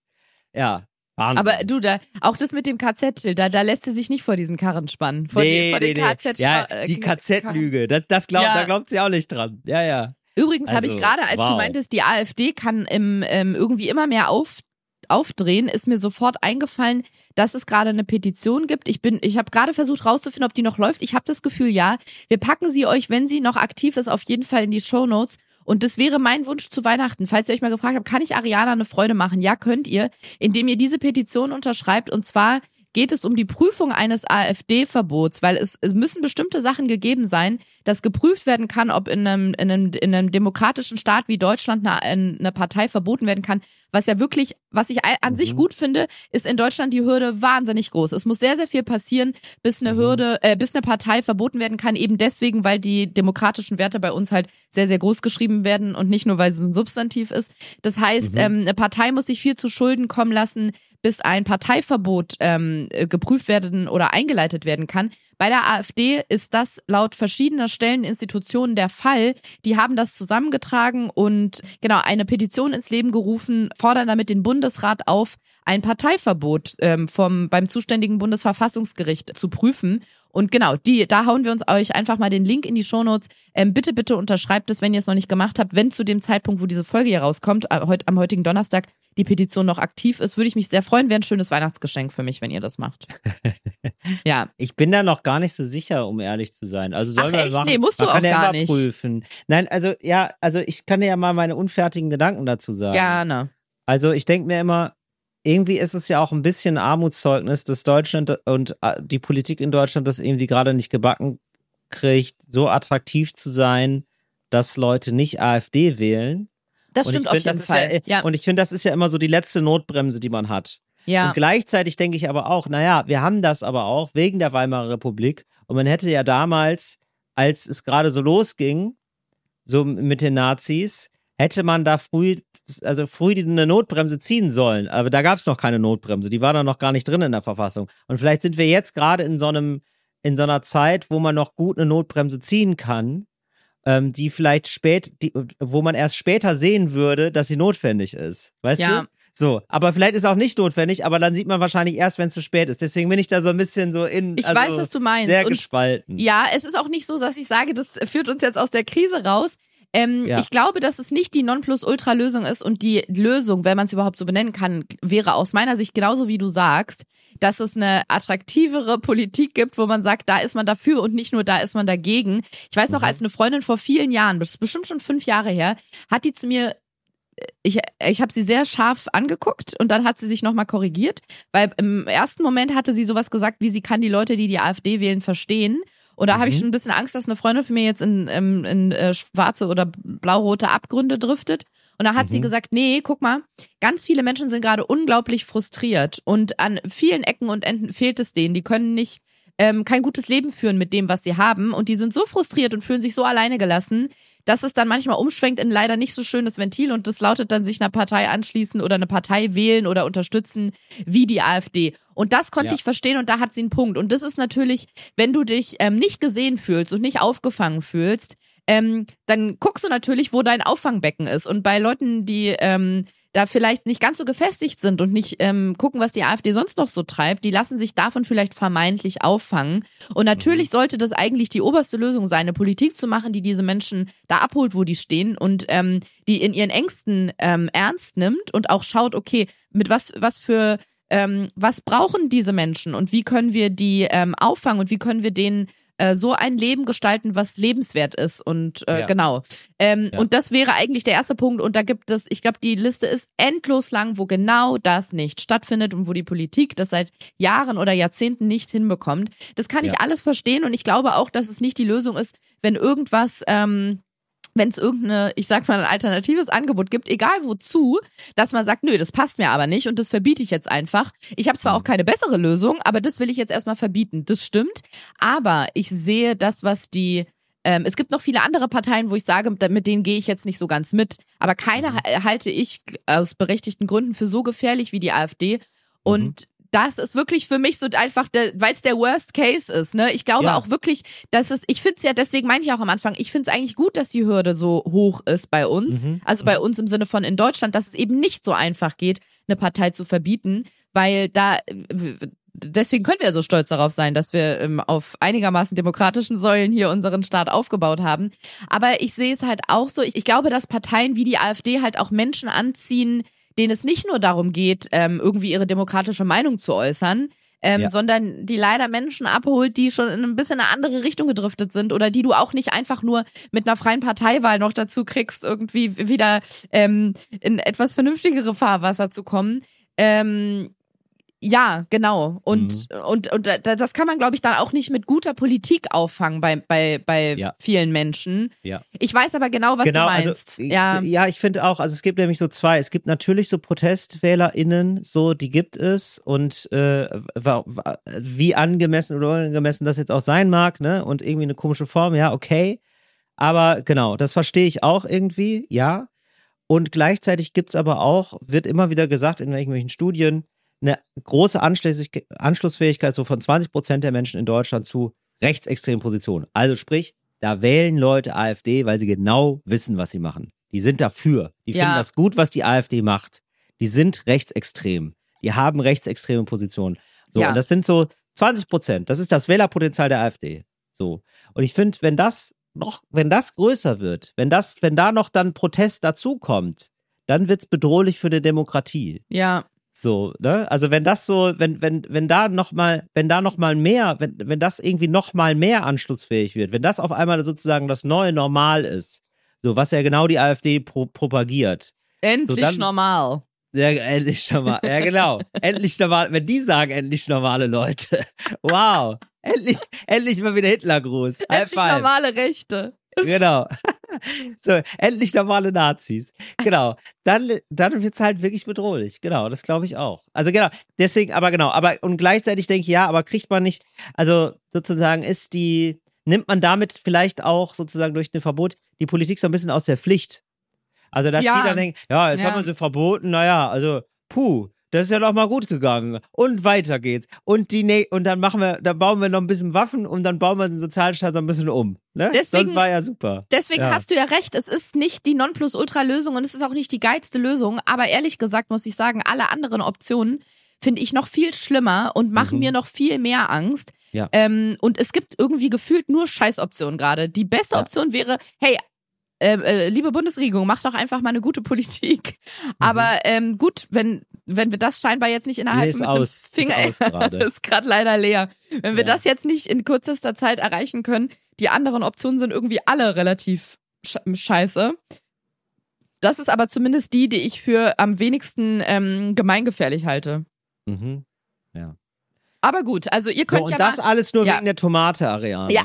Ja, Wahnsinn. Aber du, da, auch das mit dem KZ, da, da lässt sie sich nicht vor diesen Karren spannen. Vor, nee, die, vor nee, den nee. KZ Ja, äh, die KZ-Lüge. Das, das glaubt, ja. da glaubt sie auch nicht dran. Ja, ja. Übrigens also, habe ich gerade, als wow. du meintest, die AfD kann im, ähm, irgendwie immer mehr auf, aufdrehen, ist mir sofort eingefallen, dass es gerade eine Petition gibt. Ich bin, ich habe gerade versucht rauszufinden, ob die noch läuft. Ich habe das Gefühl, ja. Wir packen sie euch, wenn sie noch aktiv ist, auf jeden Fall in die Show Notes. Und das wäre mein Wunsch zu Weihnachten. Falls ihr euch mal gefragt habt, kann ich Ariana eine Freude machen? Ja, könnt ihr, indem ihr diese Petition unterschreibt. Und zwar geht es um die Prüfung eines AfD-Verbots, weil es, es müssen bestimmte Sachen gegeben sein, dass geprüft werden kann, ob in einem, in einem, in einem demokratischen Staat wie Deutschland eine, eine Partei verboten werden kann. Was ja wirklich, was ich an mhm. sich gut finde, ist in Deutschland die Hürde wahnsinnig groß. Es muss sehr, sehr viel passieren, bis eine mhm. Hürde, äh, bis eine Partei verboten werden kann, eben deswegen, weil die demokratischen Werte bei uns halt sehr, sehr groß geschrieben werden und nicht nur, weil es ein Substantiv ist. Das heißt, mhm. ähm, eine Partei muss sich viel zu Schulden kommen lassen, bis ein Parteiverbot ähm, geprüft werden oder eingeleitet werden kann. Bei der AfD ist das laut verschiedener Stellen, Institutionen der Fall. Die haben das zusammengetragen und genau eine Petition ins Leben gerufen, fordern damit den Bundesrat auf, ein Parteiverbot ähm, vom beim zuständigen Bundesverfassungsgericht zu prüfen. Und genau, die, da hauen wir uns euch einfach mal den Link in die Shownotes. Ähm, bitte, bitte unterschreibt es, wenn ihr es noch nicht gemacht habt. Wenn zu dem Zeitpunkt, wo diese Folge hier rauskommt, äh, heut, am heutigen Donnerstag, die Petition noch aktiv ist, würde ich mich sehr freuen. Wäre ein schönes Weihnachtsgeschenk für mich, wenn ihr das macht. ja. Ich bin da noch gar nicht so sicher, um ehrlich zu sein. Also sollen Ach, wir machen, nee, musst du man auch kann ja gar nicht. prüfen. Nein, also ja, also ich kann dir ja mal meine unfertigen Gedanken dazu sagen. Gerne. Also ich denke mir immer, irgendwie ist es ja auch ein bisschen Armutszeugnis, dass Deutschland und äh, die Politik in Deutschland das irgendwie gerade nicht gebacken kriegt, so attraktiv zu sein, dass Leute nicht AfD wählen. Das Und stimmt auf find, jeden Fall. Ja, ja. Und ich finde, das ist ja immer so die letzte Notbremse, die man hat. ja. Und gleichzeitig denke ich aber auch, naja, wir haben das aber auch wegen der Weimarer Republik. Und man hätte ja damals, als es gerade so losging, so mit den Nazis, hätte man da früh, also früh eine Notbremse ziehen sollen. Aber da gab es noch keine Notbremse. Die war da noch gar nicht drin in der Verfassung. Und vielleicht sind wir jetzt gerade in so einem, in so einer Zeit, wo man noch gut eine Notbremse ziehen kann, ähm, die vielleicht spät, die, wo man erst später sehen würde, dass sie notwendig ist. Weißt Ja. du? So, aber vielleicht ist auch nicht notwendig, aber dann sieht man wahrscheinlich erst, wenn es zu spät ist. Deswegen bin ich da so ein bisschen so in. Ich also weiß, was du meinst. Sehr Und gespalten. Ja, es ist auch nicht so, dass ich sage, das führt uns jetzt aus der Krise raus. Ähm, Ja. Ich glaube, dass es nicht die Nonplusultra-Lösung ist und die Lösung, wenn man es überhaupt so benennen kann, wäre aus meiner Sicht genauso wie du sagst, dass es eine attraktivere Politik gibt, wo man sagt, da ist man dafür und nicht nur da ist man dagegen. Ich weiß noch, Mhm. als eine Freundin vor vielen Jahren, das ist bestimmt schon fünf Jahre her, hat die zu mir ich, ich habe sie sehr scharf angeguckt und dann hat sie sich nochmal korrigiert, weil im ersten Moment hatte sie sowas gesagt, wie sie kann die Leute, die die AfD wählen, verstehen. Und da habe ich Mhm. schon ein bisschen Angst, dass eine Freundin von mir jetzt in, in, in äh, schwarze oder blau-rote Abgründe driftet. Und da hat sie Mhm. gesagt, nee, guck mal, ganz viele Menschen sind gerade unglaublich frustriert und an vielen Ecken und Enden fehlt es denen. Die können nicht ähm, kein gutes Leben führen mit dem, was sie haben. Und die sind so frustriert und fühlen sich so alleine gelassen, dass es dann manchmal umschwenkt in leider nicht so schönes Ventil und das lautet dann sich einer Partei anschließen oder eine Partei wählen oder unterstützen wie die AfD. Und das konnte Ja. ich verstehen und da hat sie einen Punkt. Und das ist natürlich, wenn du dich ähm, nicht gesehen fühlst und nicht aufgefangen fühlst, ähm, dann guckst du natürlich, wo dein Auffangbecken ist. Und bei Leuten, die ähm, da vielleicht nicht ganz so gefestigt sind und nicht ähm, gucken, was die AfD sonst noch so treibt, die lassen sich davon vielleicht vermeintlich auffangen. Und natürlich sollte das eigentlich die oberste Lösung sein, eine Politik zu machen, die diese Menschen da abholt, wo die stehen und ähm, die in ihren Ängsten ähm, ernst nimmt und auch schaut, okay, mit was, was für ähm, was brauchen diese Menschen und wie können wir die ähm, auffangen und wie können wir denen äh, so ein Leben gestalten, was lebenswert ist und äh, Ja. genau. Ähm, Ja. Und das wäre eigentlich der erste Punkt und da gibt es, ich glaube, die Liste ist endlos lang, wo genau das nicht stattfindet und wo die Politik das seit Jahren oder Jahrzehnten nicht hinbekommt. Das kann ich Ja. alles verstehen und ich glaube auch, dass es nicht die Lösung ist, wenn irgendwas ähm, wenn es irgendeine, ich sag mal, ein alternatives Angebot gibt, egal wozu, dass man sagt, nö, das passt mir aber nicht und das verbiete ich jetzt einfach. Ich habe zwar auch keine bessere Lösung, aber das will ich jetzt erstmal verbieten. Das stimmt. Aber ich sehe das, was die ähm, es gibt noch viele andere Parteien, wo ich sage, mit denen gehe ich jetzt nicht so ganz mit. Aber keine ha- halte ich aus berechtigten Gründen für so gefährlich wie die AfD. Und das ist wirklich für mich so einfach, weil es der Worst Case ist. Ne? Ich glaube Ja. auch wirklich, dass es, ich finde es ja, deswegen meine ich auch am Anfang, ich finde es eigentlich gut, dass die Hürde so hoch ist bei uns. Mhm. Also bei uns im Sinne von in Deutschland, dass es eben nicht so einfach geht, eine Partei zu verbieten, weil da deswegen können wir ja so stolz darauf sein, dass wir ähm, auf einigermaßen demokratischen Säulen hier unseren Staat aufgebaut haben. Aber ich sehe es halt auch so, ich, ich glaube, dass Parteien wie die AfD halt auch Menschen anziehen, denen es nicht nur darum geht, ähm, irgendwie ihre demokratische Meinung zu äußern, ähm, Ja. sondern die leider Menschen abholt, die schon in ein bisschen eine andere Richtung gedriftet sind oder die du auch nicht einfach nur mit einer freien Parteiwahl noch dazu kriegst, irgendwie wieder ähm, in etwas vernünftigere Fahrwasser zu kommen. Ähm, Ja, genau. Und, mhm. und, und, das kann man, glaube ich, dann auch nicht mit guter Politik auffangen bei, bei, bei ja. vielen Menschen. Ja. Ich weiß aber genau, was genau, du also meinst. Also, ja. ja, ich finde auch, also es gibt nämlich so zwei. Es gibt natürlich so ProtestwählerInnen, so, die gibt es. Und äh, wie angemessen oder unangemessen das jetzt auch sein mag, ne? Und irgendwie eine komische Form, ja, okay. Aber genau, das verstehe ich auch irgendwie, ja. Und gleichzeitig gibt es aber auch, wird immer wieder gesagt in irgendwelchen Studien, eine große Anschlussfähigkeit so von 20 Prozent der Menschen in Deutschland zu rechtsextremen Positionen. Also sprich, da wählen Leute AfD, weil sie genau wissen, was sie machen. Die sind dafür. Die ja. finden das gut, was die AfD macht. Die sind rechtsextrem. Die haben rechtsextreme Positionen. So, ja. und das sind so 20 Prozent. Das ist das Wählerpotenzial der AfD. So. Und ich finde, wenn das noch, wenn das größer wird, wenn das, wenn da noch dann Protest dazukommt, dann wird es bedrohlich für die Demokratie. Ja. So, ne? Also wenn das so, wenn, wenn, wenn da nochmal, wenn da nochmal mehr, wenn, wenn das irgendwie nochmal mehr anschlussfähig wird, wenn das auf einmal sozusagen das neue Normal ist, so was ja genau die AfD pro propagiert. Endlich so dann, normal. Ja, endlich normal. Ja, genau. endlich normal. Wenn die sagen, endlich normale Leute. Wow. Endlich, endlich mal wieder Hitlergruß. Endlich normale Rechte. Genau. So, endlich normale Nazis. Genau. Dann, dann wird es halt wirklich bedrohlich. Genau, das glaube ich auch. Also genau, deswegen, aber genau, aber und gleichzeitig denke ich, ja, aber kriegt man nicht, also sozusagen ist die, nimmt man damit vielleicht auch sozusagen durch ein Verbot die Politik so ein bisschen aus der Pflicht. Also, dass ja. die dann denken, ja, jetzt ja. haben wir sie verboten, naja, also, puh, das ist ja doch mal gut gegangen. Und weiter geht's. Und die ne und dann machen wir, dann bauen wir noch ein bisschen Waffen und dann bauen wir den Sozialstaat so ein bisschen um. Ne? Deswegen, Sonst war ja super. Deswegen ja. hast du ja recht. Es ist nicht die Nonplusultra-Lösung und es ist auch nicht die geilste Lösung. Aber ehrlich gesagt muss ich sagen, alle anderen Optionen finde ich noch viel schlimmer und machen mhm. mir noch viel mehr Angst. Ja. Ähm, und es gibt irgendwie gefühlt nur Scheißoptionen gerade. Die beste ja. Option wäre, hey, äh, äh, liebe Bundesregierung, macht doch einfach mal eine gute Politik. Mhm. Aber ähm, gut, wenn wenn wir das scheinbar jetzt nicht innerhalb nee, mit aus, Finger ist, ist gerade leider leer. Wenn wir ja. das jetzt nicht in kürzester Zeit erreichen können, die anderen Optionen sind irgendwie alle relativ scheiße. Das ist aber zumindest die, die ich für am wenigsten ähm, gemeingefährlich halte. Mhm. Ja. Aber gut, also ihr könnt so, ja. Und das alles nur ja. wegen der Tomate, Ariane. Ja.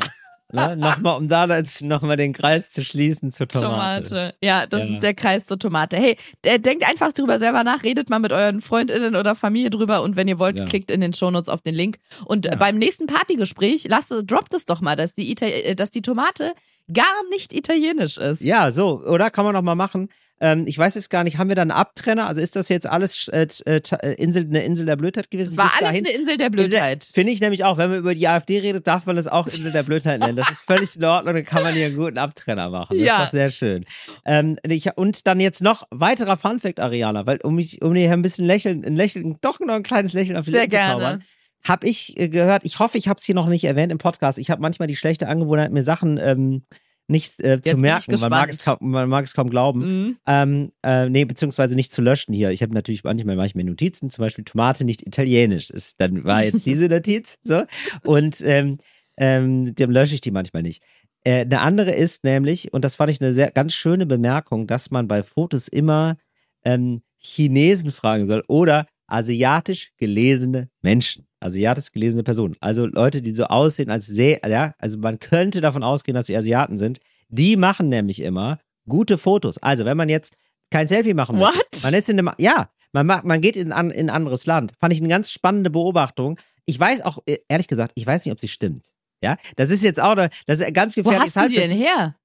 Ne? Nochmal, um da jetzt nochmal den Kreis zu schließen zur Tomate. Tomate. Ja, das ja. ist der Kreis zur Tomate. Hey, denkt einfach drüber selber nach, redet mal mit euren FreundInnen oder Familie drüber und wenn ihr wollt, ja. klickt in den Shownotes auf den Link. Und ja. beim nächsten Partygespräch, lasst droppt es doch mal, dass die, Ita äh, dass die Tomate gar nicht italienisch ist. Ja, so, oder? Kann man noch mal machen. Ähm, ich weiß jetzt gar nicht, haben wir da einen Abtrenner? Also ist das jetzt alles äh, äh, äh, Insel, eine Insel der Blödheit gewesen? Es war alles dahin? eine Insel der Blödheit. Finde ich nämlich auch. Wenn man über die AfD redet, darf man das auch Insel der Blödheit nennen. Das ist völlig in Ordnung. Dann kann man hier einen guten Abtrenner machen. Das ja. ist doch sehr schön. Ähm, ich, und dann jetzt noch weiterer Funfact, Ariana, weil um mich, um hier ein bisschen lächeln, ein Lächeln, doch noch ein kleines Lächeln auf die Lippen zu zaubern habe ich äh, gehört, ich hoffe, ich habe es hier noch nicht erwähnt im Podcast. Ich habe manchmal die schlechte Angewohnheit, mir Sachen ähm, nicht äh, zu merken. Man mag, es kaum, man mag es kaum glauben. Mhm. Ähm, äh, nee, beziehungsweise nicht zu löschen hier. Ich habe natürlich manchmal mache ich mir Notizen, zum Beispiel Tomate nicht italienisch. Ist, dann war jetzt diese Notiz so. Und ähm, ähm, dem lösche ich die manchmal nicht. Äh, eine andere ist nämlich, und das fand ich eine sehr ganz schöne Bemerkung, dass man bei Fotos immer ähm, Chinesen fragen soll oder asiatisch gelesene Menschen asiatisch gelesene Personen, also Leute, die so aussehen als sehr, ja, also man könnte davon ausgehen, dass sie Asiaten sind, die machen nämlich immer gute Fotos. Also wenn man jetzt kein Selfie machen möchte, What? man ist in einem, ja, man, macht, man geht in ein anderes Land. Fand ich eine ganz spannende Beobachtung. Ich weiß auch, äh, ehrlich gesagt, ich weiß nicht, ob sie stimmt. Ja, das ist jetzt auch, das ist ganz gefährlich. Wo hast du die denn her?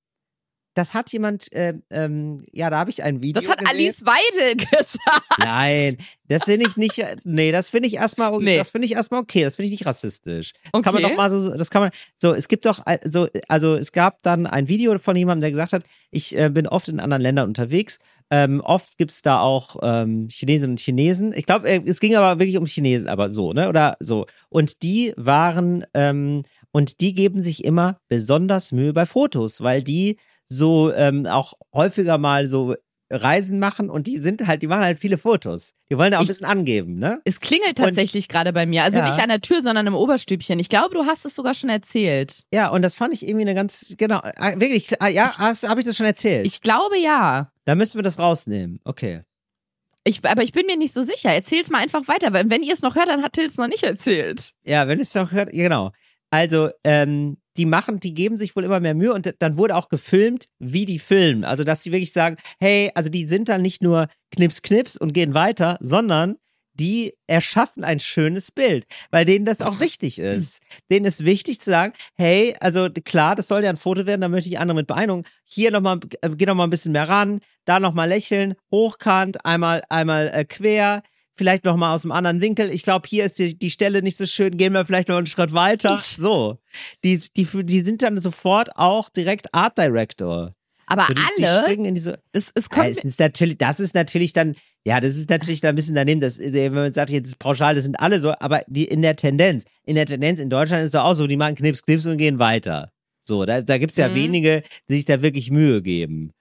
Das hat jemand, äh, ähm, ja, da habe ich ein Video. Das hat gesehen. Alice Weidel gesagt. Nein, das finde ich nicht, nee, das finde ich erstmal, nee. das finde ich erstmal okay, das finde ich nicht rassistisch. Das okay. kann man doch mal so, das kann man, so, es gibt doch, so, also es gab dann ein Video von jemandem, der gesagt hat, ich äh, bin oft in anderen Ländern unterwegs. Ähm, oft gibt es da auch ähm, Chinesinnen und Chinesen. Ich glaube, äh, es ging aber wirklich um Chinesen, aber so, ne? Oder so. Und die waren, ähm, und die geben sich immer besonders Mühe bei Fotos, weil die so ähm, auch häufiger mal so Reisen machen und die sind halt, die machen halt viele Fotos. Die wollen da auch ein bisschen angeben, ne? Es klingelt tatsächlich gerade bei mir. Also ja. nicht an der Tür, sondern im Oberstübchen. Ich glaube, du hast es sogar schon erzählt. Ja, und das fand ich irgendwie eine ganz, genau, äh, wirklich, ah, ja, habe ich das schon erzählt? Ich glaube ja. Da müssen wir das rausnehmen. Okay. Ich, aber ich bin mir nicht so sicher. Erzähl's mal einfach weiter, weil wenn ihr es noch hört, dann hat Till es noch nicht erzählt. Ja, wenn es noch hört, genau. Also, ähm, die machen, die geben sich wohl immer mehr Mühe und dann wurde auch gefilmt, wie die filmen. Also, dass sie wirklich sagen, hey, also die sind dann nicht nur Knips, Knips und gehen weiter, sondern die erschaffen ein schönes Bild, weil denen das auch wichtig ist. Denen ist wichtig zu sagen, hey, also klar, das soll ja ein Foto werden, da möchte ich andere mit beeindrucken. Hier nochmal, äh, geh nochmal ein bisschen mehr ran, da nochmal lächeln, hochkant, einmal, einmal äh, quer, vielleicht nochmal aus einem anderen Winkel. Ich glaube, hier ist die, die Stelle nicht so schön, gehen wir vielleicht noch einen Schritt weiter. So. Die, die, die sind dann sofort auch direkt Art Director. Aber So, die, die alle, springen in diese, es, es kommt, es ist natürlich, das ist natürlich dann, ja, das ist natürlich dann ein bisschen daneben, das, äh, wenn man sagt, jetzt ist pauschal, das sind alle so, aber die in der Tendenz, in der Tendenz in Deutschland ist es auch so, die machen Knips, Knips und gehen weiter. So, da, da gibt es ja Mhm. wenige, die sich da wirklich Mühe geben.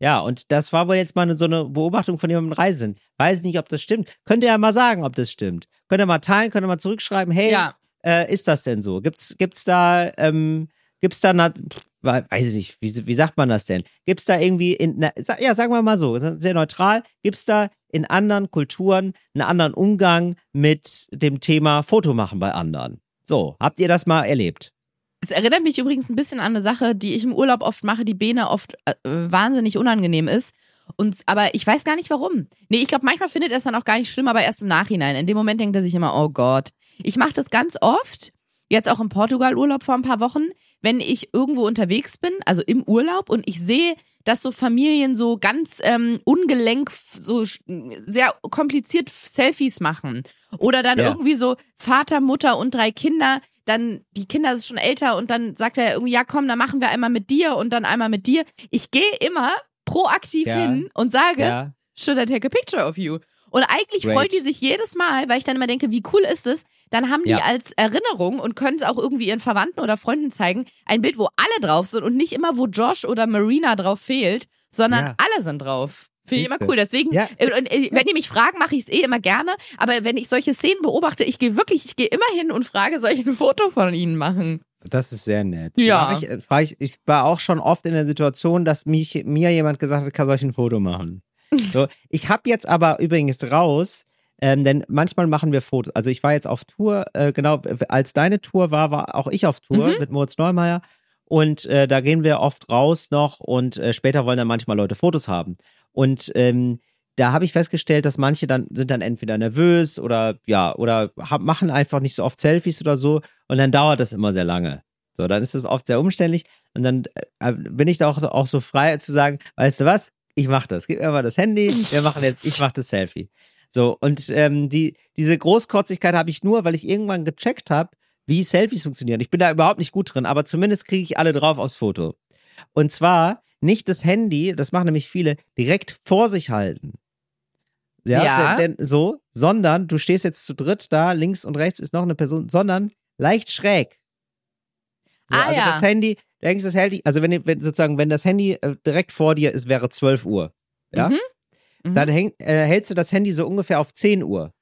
Ja, und das war wohl jetzt mal so eine Beobachtung von jemandem Reisenden. Weiß nicht, ob das stimmt. Könnt ihr ja mal sagen, ob das stimmt. Könnt ihr mal teilen, könnt ihr mal zurückschreiben, hey, ja. äh, ist das denn so? Gibt's, gibt's da, ähm, gibt's da, na, pff, we- weiß ich nicht, wie, wie sagt man das denn? Gibt's da irgendwie in, na, ja, sagen wir mal so, sehr neutral, gibt's da in anderen Kulturen einen anderen Umgang mit dem Thema Foto machen bei anderen? So, habt ihr das mal erlebt? Es erinnert mich übrigens ein bisschen an eine Sache, die ich im Urlaub oft mache, die Bene oft äh, wahnsinnig unangenehm ist. Und, aber ich weiß gar nicht warum. Nee, ich glaube, manchmal findet er es dann auch gar nicht schlimm, aber erst im Nachhinein. In dem Moment denkt er sich immer, oh Gott. Ich mache das ganz oft, jetzt auch im Portugal-Urlaub vor ein paar Wochen, wenn ich irgendwo unterwegs bin, also im Urlaub, und ich sehe, dass so Familien so ganz ähm, ungelenk, so sehr kompliziert Selfies machen. Oder dann Ja. irgendwie so Vater, Mutter und drei Kinder, dann die Kinder sind schon älter und dann sagt er irgendwie, ja komm, dann machen wir einmal mit dir und dann einmal mit dir. Ich gehe immer proaktiv Ja. hin und sage, Ja. should I take a picture of you? Und eigentlich Great. freut die sich jedes Mal, weil ich dann immer denke, wie cool ist es? Dann haben die Ja. als Erinnerung und können es auch irgendwie ihren Verwandten oder Freunden zeigen, ein Bild, wo alle drauf sind und nicht immer, wo Josh oder Marina drauf fehlt, sondern alle sind drauf. Finde ich immer cool. Deswegen, Ja. äh, und, äh, wenn die mich fragen, mache ich es eh immer gerne. Aber wenn ich solche Szenen beobachte, ich gehe wirklich, ich gehe immer hin und frage, soll ich ein Foto von ihnen machen? Das ist sehr nett. Ja. Ich, äh, ich, ich war auch schon oft in der Situation, dass mich, mir jemand gesagt hat, kann soll ich ein Foto machen. So, ich habe jetzt aber übrigens raus, ähm, denn manchmal machen wir Fotos. Also ich war jetzt auf Tour, äh, genau, als deine Tour war, war auch ich auf Tour Mhm. mit Moritz Neumeier. Und äh, da gehen wir oft raus noch und äh, später wollen dann manchmal Leute Fotos haben. Und ähm, da habe ich festgestellt, dass manche dann sind dann entweder nervös oder ja, oder hab, machen einfach nicht so oft Selfies oder so und dann dauert das immer sehr lange. So, dann ist das oft sehr umständlich und dann äh, bin ich da auch, auch so frei zu sagen, weißt du was, ich mach das, gib mir mal das Handy, wir machen jetzt, ich mach das Selfie. So, und ähm, die, diese Großkotzigkeit habe ich nur, weil ich irgendwann gecheckt habe, wie Selfies funktionieren. Ich bin da überhaupt nicht gut drin, aber zumindest kriege ich alle drauf aufs Foto. Und zwar nicht das Handy, das machen nämlich viele, direkt vor sich halten. Ja, Ja. Denn, denn so, sondern du stehst jetzt zu dritt da, links und rechts ist noch eine Person, sondern leicht schräg. So, Ah, also ja. das Handy, du denkst das Handy, also wenn, wenn sozusagen, wenn das Handy äh, direkt vor dir ist, wäre 12 Uhr. Ja? Mhm. Mhm. Dann häng, äh, hältst du das Handy so ungefähr auf 10 Uhr.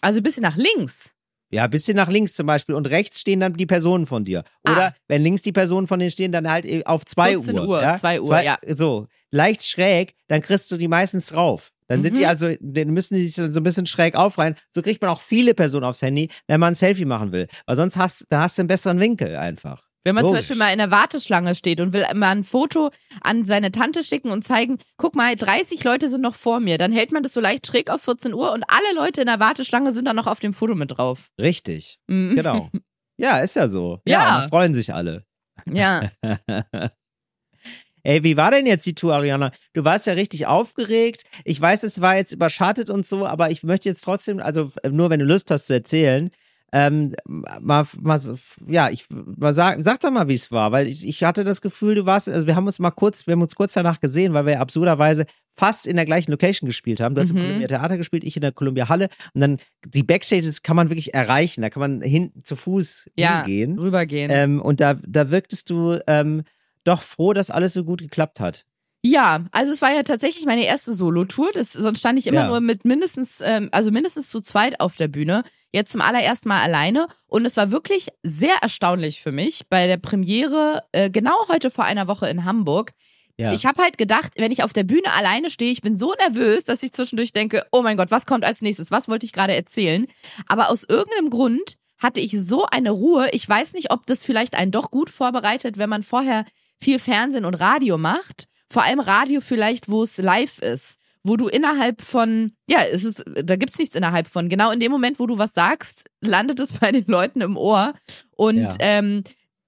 Also ein bisschen nach links. Ja, bisschen nach links zum Beispiel und rechts stehen dann die Personen von dir. Oder Ah. wenn links die Personen von denen stehen, dann halt äh, auf 2 14 Uhr. Uhr, ja? 2 Uhr, Zwei- ja. So, leicht schräg, dann kriegst du die meistens drauf. Dann sind die Mhm. also, dann müssen die sich so ein bisschen schräg aufreihen. So kriegt man auch viele Personen aufs Handy, wenn man ein Selfie machen will. Weil sonst hast, da hast du einen besseren Winkel einfach. Wenn man zum Logisch. Beispiel mal in der Warteschlange steht und will mal ein Foto an seine Tante schicken und zeigen, guck mal, 30 Leute sind noch vor mir, dann hält man das so leicht schräg auf 14 Uhr und alle Leute in der Warteschlange sind dann noch auf dem Foto mit drauf. Richtig. Mhm. Genau. ja, ist ja so. Ja. da freuen sich alle. Ja. Ey, wie war denn jetzt die Tour, Ariana? Du warst ja richtig aufgeregt. Ich weiß, es war jetzt überschattet und so, aber ich möchte jetzt trotzdem, also nur wenn du Lust hast zu erzählen, ähm, mal, mal, ja, ich mal sag, sag doch mal, wie es war, weil ich, ich hatte das Gefühl, du warst, also wir haben uns mal kurz, wir haben uns kurz danach gesehen, weil wir absurderweise fast in der gleichen Location gespielt haben. Du hast Mhm. im Columbia Theater gespielt, ich in der Columbia Halle und dann die Backstages kann man wirklich erreichen, da kann man hin zu Fuß Ja, hingehen. rübergehen. Ähm, und da, da wirktest du ähm, doch froh, dass alles so gut geklappt hat. Ja, also es war ja tatsächlich meine erste Solo-Tour. Sonst stand ich immer Ja. nur mit mindestens, ähm, also mindestens zu zweit auf der Bühne. Jetzt zum allerersten Mal alleine. Und es war wirklich sehr erstaunlich für mich bei der Premiere, äh, genau heute vor einer Woche in Hamburg, ja. ich habe halt gedacht, wenn ich auf der Bühne alleine stehe, ich bin so nervös, dass ich zwischendurch denke, oh mein Gott, was kommt als nächstes? Was wollte ich gerade erzählen? Aber aus irgendeinem Grund hatte ich so eine Ruhe. Ich weiß nicht, ob das vielleicht einen doch gut vorbereitet, wenn man vorher viel Fernsehen und Radio macht. Vor allem Radio vielleicht, wo es live ist wo du innerhalb von, ja, es ist, da gibt's nichts innerhalb von. Genau in dem Moment, wo du was sagst, landet es bei den Leuten im Ohr. Und ja. ähm,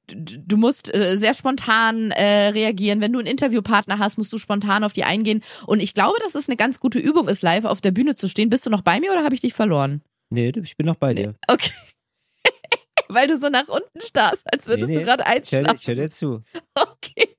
du musst äh, sehr spontan äh, reagieren. Wenn du einen Interviewpartner hast, musst du spontan auf die eingehen. Und ich glaube, dass es eine ganz gute Übung ist, live auf der Bühne zu stehen. Bist du noch bei mir oder habe ich dich verloren? Nee, ich bin noch bei dir. Okay. Weil du so nach unten starrst, als würdest nee, nee. du gerade einschlafen. Ich höre dir zu. Okay.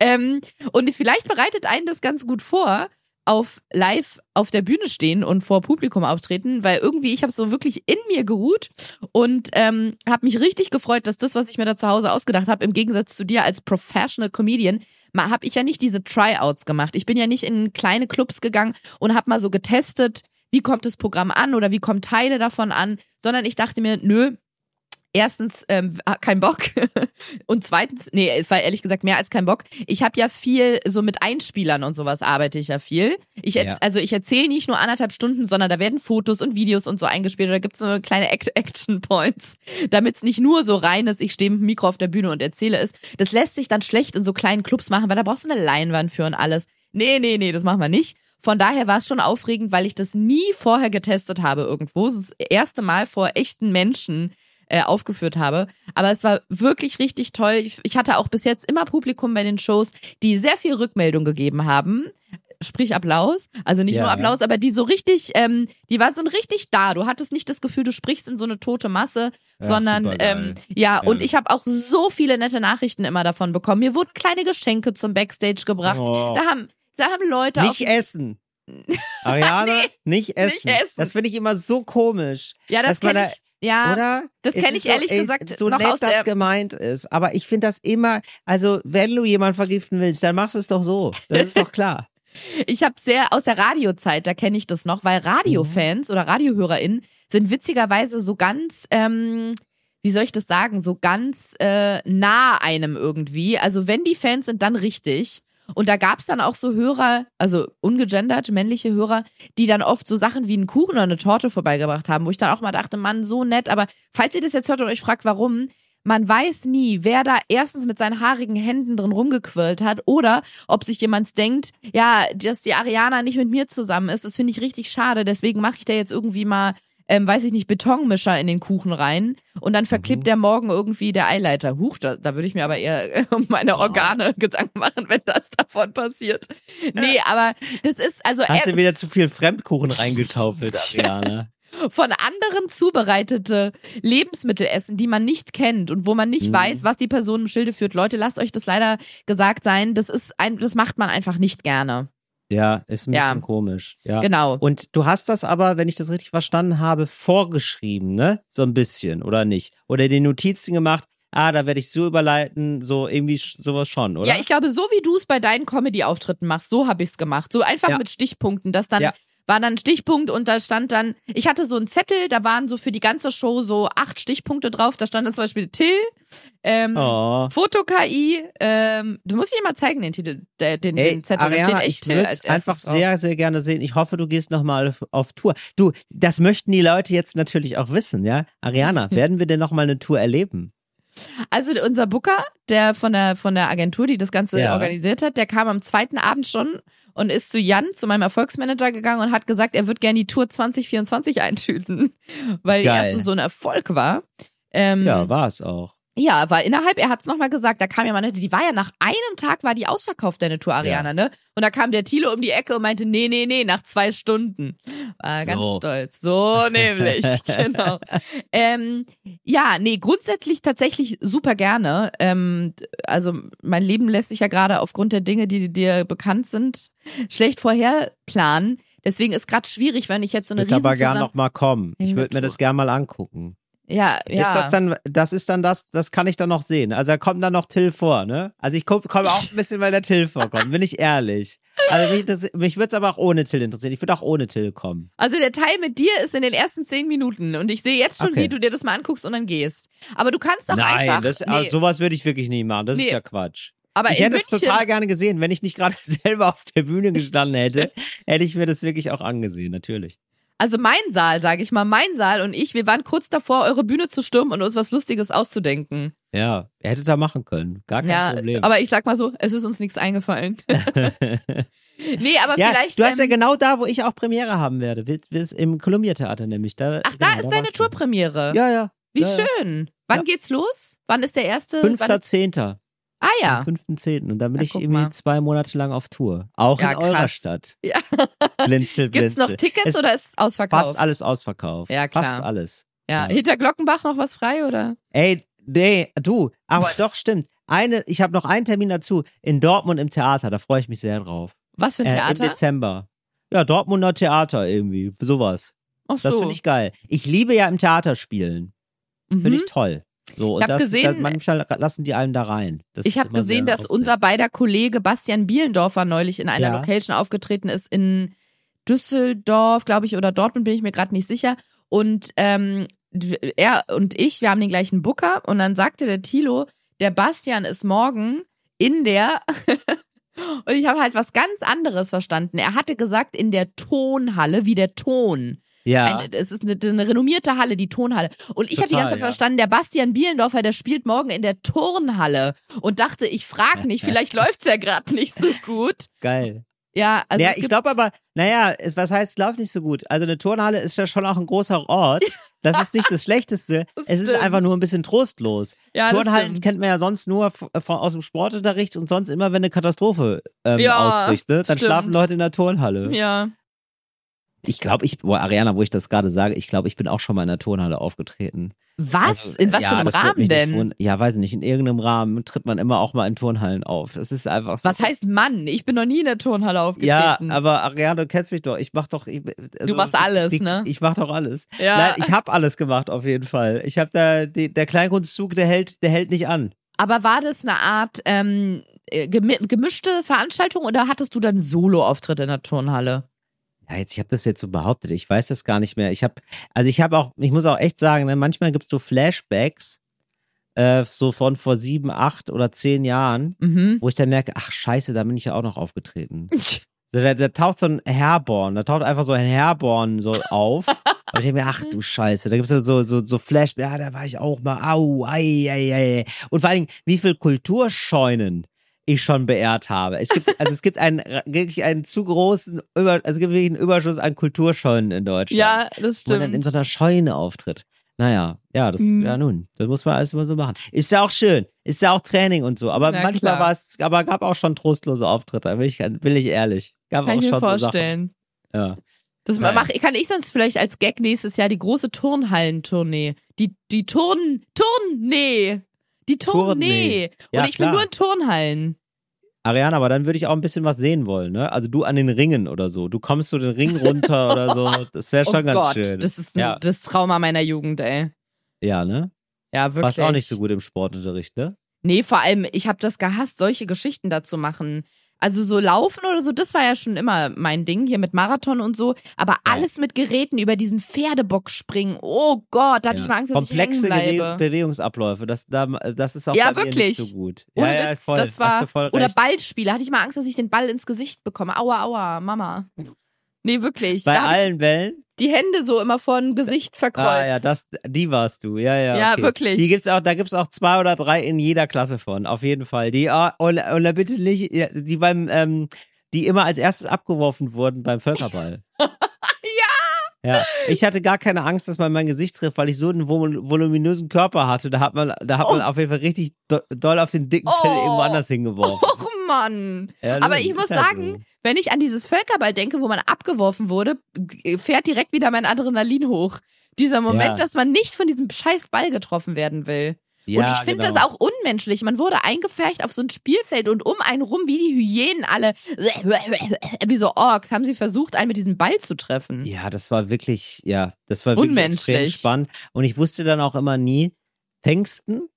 Ähm, und vielleicht bereitet einen das ganz gut vor, auf live auf der Bühne stehen und vor Publikum auftreten, weil irgendwie ich habe so wirklich in mir geruht und ähm, habe mich richtig gefreut, dass das, was ich mir da zu Hause ausgedacht habe, im Gegensatz zu dir als Professional Comedian, habe ich ja nicht diese Tryouts gemacht. Ich bin ja nicht in kleine Clubs gegangen und habe mal so getestet, wie kommt das Programm an oder wie kommen Teile davon an, sondern ich dachte mir, nö, erstens ähm, kein Bock und zweitens, nee, es war ehrlich gesagt mehr als kein Bock. Ich habe ja viel so mit Einspielern und sowas arbeite ich ja viel. Ich ja. also ich erzähle nicht nur anderthalb Stunden, sondern da werden Fotos und Videos und so eingespielt. Da gibt's so kleine Action Points, damit es nicht nur so rein ist, ich stehe mit dem Mikro auf der Bühne und erzähle es. Das lässt sich dann schlecht in so kleinen Clubs machen, weil da brauchst du eine Leinwand für und alles. Nee, nee, nee, das machen wir nicht. Von daher war es schon aufregend, weil ich das nie vorher getestet habe irgendwo. Das, ist das erste Mal vor echten Menschen äh, aufgeführt habe. Aber es war wirklich richtig toll. Ich, ich hatte auch bis jetzt immer Publikum bei den Shows, die sehr viel Rückmeldung gegeben haben sprich Applaus, also nicht ja, nur Applaus, ja. aber die so richtig, ähm, die war so richtig da. Du hattest nicht das Gefühl, du sprichst in so eine tote Masse, ja, sondern ähm, ja, und ich habe auch so viele nette Nachrichten immer davon bekommen. Mir wurden kleine Geschenke zum Backstage gebracht. Oh. Da haben, da haben Leute nicht essen. Ariane, nee, nicht, essen. nicht, essen. Das finde ich immer so komisch. Ja, das kenne ich. Ja, oder? Das kenne ich ehrlich so, gesagt so noch nett aus der das gemeint ist. Aber ich finde das immer, also wenn du jemanden vergiften willst, dann machst du es doch so. Das ist doch klar. ich habe sehr aus der Radiozeit, da kenne ich das noch, weil Radiofans mhm. oder RadiohörerInnen sind witzigerweise so ganz, ähm, wie soll ich das sagen, so ganz äh, nah einem irgendwie. Also wenn die Fans sind, dann richtig. Und da gab es dann auch so Hörer, also ungegendert, männliche Hörer, die dann oft so Sachen wie einen Kuchen oder eine Torte vorbeigebracht haben, wo ich dann auch mal dachte, Mann, so nett. Aber falls ihr das jetzt hört und euch fragt, warum, man weiß nie, wer da erstens mit seinen haarigen Händen drin rumgequirlt hat oder ob sich jemand denkt, ja, dass die Ariana nicht mit mir zusammen ist. Das finde ich richtig schade. Deswegen mache ich da jetzt irgendwie mal ähm, weiß ich nicht, Betonmischer in den Kuchen rein und dann verklebt mhm. der morgen irgendwie der Eileiter. Huch, da, da würde ich mir aber eher um meine Organe. Gedanken machen, wenn das davon passiert. Nee, aber das ist also. Hast du wieder zu viel Fremdkuchen reingetaufelt, Ariane? von anderen zubereitete Lebensmittel essen, die man nicht kennt und wo man nicht mhm. weiß, was die Person im Schilde führt. Leute, lasst euch das leider gesagt sein. Das ist ein, das macht man einfach nicht gerne. Ja, ist ein ja. bisschen komisch. Ja. Genau. Und du hast das aber, wenn ich das richtig verstanden habe, vorgeschrieben, ne? So ein bisschen, oder nicht? Oder die Notizen gemacht, ah, da werde ich so überleiten, so irgendwie sowas schon, oder? Ja, ich glaube, so wie du es bei deinen Comedy-Auftritten machst, so habe ich es gemacht. So einfach ja. mit Stichpunkten, dass dann ja war dann ein Stichpunkt und da stand dann, ich hatte so einen Zettel, da waren so für die ganze Show so acht Stichpunkte drauf. Da stand dann zum Beispiel Till, ähm, oh. Foto-KI, ähm, du musst dir mal zeigen, den Titel, den, den, Ey, den Zettel, Ariana, da steht echt Till als einfach drauf. sehr, sehr gerne sehen. Ich hoffe, du gehst nochmal auf, auf Tour. Du, das möchten die Leute jetzt natürlich auch wissen, ja? Ariana, werden wir denn nochmal eine Tour erleben? Also unser Booker, der von der von der Agentur, die das Ganze ja. organisiert hat, der kam am zweiten Abend schon und ist zu Jan, zu meinem Erfolgsmanager gegangen und hat gesagt, er wird gerne die Tour 2024 eintüten, weil Geil. die erste so ein Erfolg war. Ähm, ja, war es auch. Ja, war innerhalb, er hat es nochmal gesagt, da kam ja mal, die war ja nach einem Tag, war die ausverkauft, deine Tour Ariana, ja. ne? Und da kam der Thilo um die Ecke und meinte, nee, nee, nee, nach zwei Stunden. War ganz so. stolz. So nämlich, genau. Ähm, ja, nee, grundsätzlich tatsächlich super gerne. Ähm, also mein Leben lässt sich ja gerade aufgrund der Dinge, die dir bekannt sind, schlecht vorher planen. Deswegen ist gerade schwierig, wenn ich jetzt so eine riesen aber gern noch mal kommen. Ich würde mir das gern mal angucken. Ja, ja. Ist das dann, das ist dann das, das kann ich dann noch sehen. Also da kommt dann noch Till vor, ne? Also ich komme komm auch ein bisschen, weil der Till vorkommt, bin ich ehrlich. Also mich, mich würde es aber auch ohne Till interessieren. Ich würde auch ohne Till kommen. Also der Teil mit dir ist in den ersten zehn Minuten und ich sehe jetzt schon, okay. wie du dir das mal anguckst und dann gehst. Aber du kannst doch Nein, einfach. Das, nee. also sowas würde ich wirklich nie machen. Das nee. ist ja Quatsch. Aber ich hätte es total gerne gesehen. Wenn ich nicht gerade selber auf der Bühne gestanden hätte, hätte ich mir das wirklich auch angesehen, natürlich. Also mein Saal, sage ich mal, mein Saal und ich, wir waren kurz davor, eure Bühne zu stürmen und uns was Lustiges auszudenken. Ja, er hätte da machen können. Gar kein ja, Problem. aber ich sag mal so, es ist uns nichts eingefallen. nee, aber ja, vielleicht. du hast ja ähm, genau da, wo ich auch Premiere haben werde. Wir- wir- Im Columbia Theater nämlich. Da, Ach, da genau, ist deine warst du. Tourpremiere. Ja, ja. Wie ja, schön. Wann Ja. geht's los? Wann ist der erste? wann Fünfter, ist, Zehnter. Ah ja. Am 5.10. Und dann bin Na, ich irgendwie mal. zwei Monate lang auf Tour. Auch Ja, in eurer krass. Stadt. Ja. Blinzel, Gibt's noch blinzel. Tickets Es- oder ist es ausverkauft? Fast alles ausverkauft. Ja, klar. Fast alles. ja. ja. Hinter Glockenbach noch was frei oder? Ey, nee, du, aber doch stimmt. Eine, ich habe noch einen Termin dazu in Dortmund im Theater, da freue ich mich sehr drauf. Was für ein Äh, Im Theater? Dezember. Ja, Dortmunder Theater irgendwie, sowas. Ach Das so. finde ich geil. Ich liebe ja im Theater spielen. Finde Mhm. ich toll. So, und hab das, gesehen- das, manchmal lassen die einen da rein. Das Ich habe gesehen, dass unser beider Kollege Bastian Bielendorfer neulich in einer Ja. Location aufgetreten ist in Düsseldorf, glaube ich, oder Dortmund, bin ich mir gerade nicht sicher. Und ähm, er und ich, wir haben den gleichen Booker und dann sagte der Tilo, der Bastian ist morgen in der und ich habe halt was ganz anderes verstanden. Er hatte gesagt in der Tonhalle, wie der Ton. Ja, Ein, es ist eine, eine renommierte Halle, die Tonhalle. Und ich habe die ganze Zeit ja. verstanden, der Bastian Bielendorfer, der spielt morgen in der Turnhalle. Und dachte, ich frage nicht, vielleicht läuft's ja gerade nicht so gut. geil. Ja, also ja, es ich glaube aber, naja, es- was heißt, es läuft nicht so gut? Also eine Turnhalle ist ja schon auch ein großer Ort. Das ist nicht das Schlechteste. Das es ist stimmt. einfach nur ein bisschen trostlos. ja, Turnhallen kennt man ja sonst nur aus dem Sportunterricht und sonst immer, wenn eine Katastrophe ähm, Ja, ausbricht. Ne? Dann stimmt. schlafen Leute in der Turnhalle. Ja, Ich glaube, ich, boah, Ariana, wo ich das gerade sage, ich glaube, ich bin auch schon mal in der Turnhalle aufgetreten. was? Also, in was ja, für einem Rahmen denn? Ja, weiß ich nicht. In irgendeinem Rahmen tritt man immer auch mal in Turnhallen auf. Das ist einfach so. Was heißt Mann? Ich bin noch nie in der Turnhalle Ja, aufgetreten. aber Ariana, du kennst mich doch. Ich mach doch. Ich, also, machst alles, ich, ne? Ich mach doch alles. Ja. Nein, ich habe alles gemacht auf jeden Fall. Ich habe da die, der Kleinkunstzug, der hält, der hält nicht an. aber war das eine Art ähm, äh, gemi gemischte Veranstaltung oder hattest du dann Solo-Auftritt in der Turnhalle? Ja, jetzt, ich habe das jetzt so behauptet. Ich weiß das gar nicht mehr. Ich habe, also ich habe auch, ich muss auch echt sagen, ne, manchmal gibt's so Flashbacks, äh, so von vor sieben, acht oder zehn Jahren, Mhm. wo ich dann merke, ach Scheiße, da bin ich ja auch noch aufgetreten. So, da, da taucht so ein Herborn, da taucht einfach so ein Herborn so auf. Und ich denke mir, ach du Scheiße, da gibt's ja so, so, so Flash, ja, da war ich auch mal, au, ei, ei, ei. Und vor allen Dingen, wie viel Kulturscheunen ich schon beehrt habe. Es gibt, also es gibt einen, wirklich einen zu großen, Über, also es gibt wirklich einen Überschuss an Kulturscheunen in Deutschland. Ja, das Wo man dann in so stimmt. einer Scheune auftritt. Naja, ja, das, Mhm. ja nun, das muss man alles immer so machen. Ist ja auch schön, ist ja auch Training und so, aber Na manchmal war es, aber gab auch schon trostlose Auftritte, will ich, will ich ehrlich. Gab Kann auch ich mir schon so vorstellen. Ja. Das mach, kann ich sonst vielleicht als Gag nächstes Jahr die große Turnhallentournee. Die, die Turn, Turnee. Die. Tournee. Ja, Und ich bin klar. nur in Turnhallen. Ariana, aber dann würde ich auch ein bisschen was sehen wollen, ne? Also du an den Ringen oder so. Du kommst so den Ring runter oder so. Das wäre schon oh ganz Gott, schön. das ist Ja. das Trauma meiner Jugend, ey. ja, ne? Ja, wirklich. Warst auch nicht so gut im Sportunterricht, ne? Nee, vor allem, ich habe das gehasst, solche Geschichten dazu machen. Also so laufen oder so, das war ja schon immer mein Ding hier mit Marathon und so. Aber alles mit Geräten über diesen Pferdebock springen. Oh Gott, da hatte Ja. ich mal Angst, dass Komplexe ich hängen Bewe bleibe. Bewegungsabläufe, das, da, das ist auch Ja, wirklich. nicht so gut. Ohne ja, ja, Witz, voll. das Hast war du voll oder. Ballspiele, hatte ich mal Angst, dass ich den Ball ins Gesicht bekomme. Aua, aua, Mama. Nee, wirklich. Bei allen Wellen? die Hände so immer vor dem Gesicht verkreuzt. Ah ja, das, die warst du, ja, ja. Ja, okay. wirklich. Die gibt's auch, da gibt's auch zwei oder drei in jeder Klasse von, auf jeden Fall. Die, und da bitte nicht, die beim, ähm, die immer als erstes abgeworfen wurden beim Völkerball. ja! Ja, ich hatte gar keine Angst, dass man mein Gesicht trifft, weil ich so einen vol- voluminösen Körper hatte. Da hat man, da hat man auf jeden Fall richtig do doll auf den dicken Oh. irgendwo anders hingeworfen. Och Mann. Ja, Aber ich muss sagen. Wenn ich an dieses Völkerball denke, wo man abgeworfen wurde, g- fährt direkt wieder mein Adrenalin hoch. Dieser Moment, Ja. dass man nicht von diesem scheiß Ball getroffen werden will. Ja, und ich finde genau. das auch unmenschlich. Man wurde eingefercht auf so ein Spielfeld und um einen rum, wie die Hyänen alle, wie so Orks, haben sie versucht, einen mit diesem Ball zu treffen. Ja, das war wirklich, ja, das war wirklich Unmenschlich. spannend. Und ich wusste dann auch immer nie, fängsten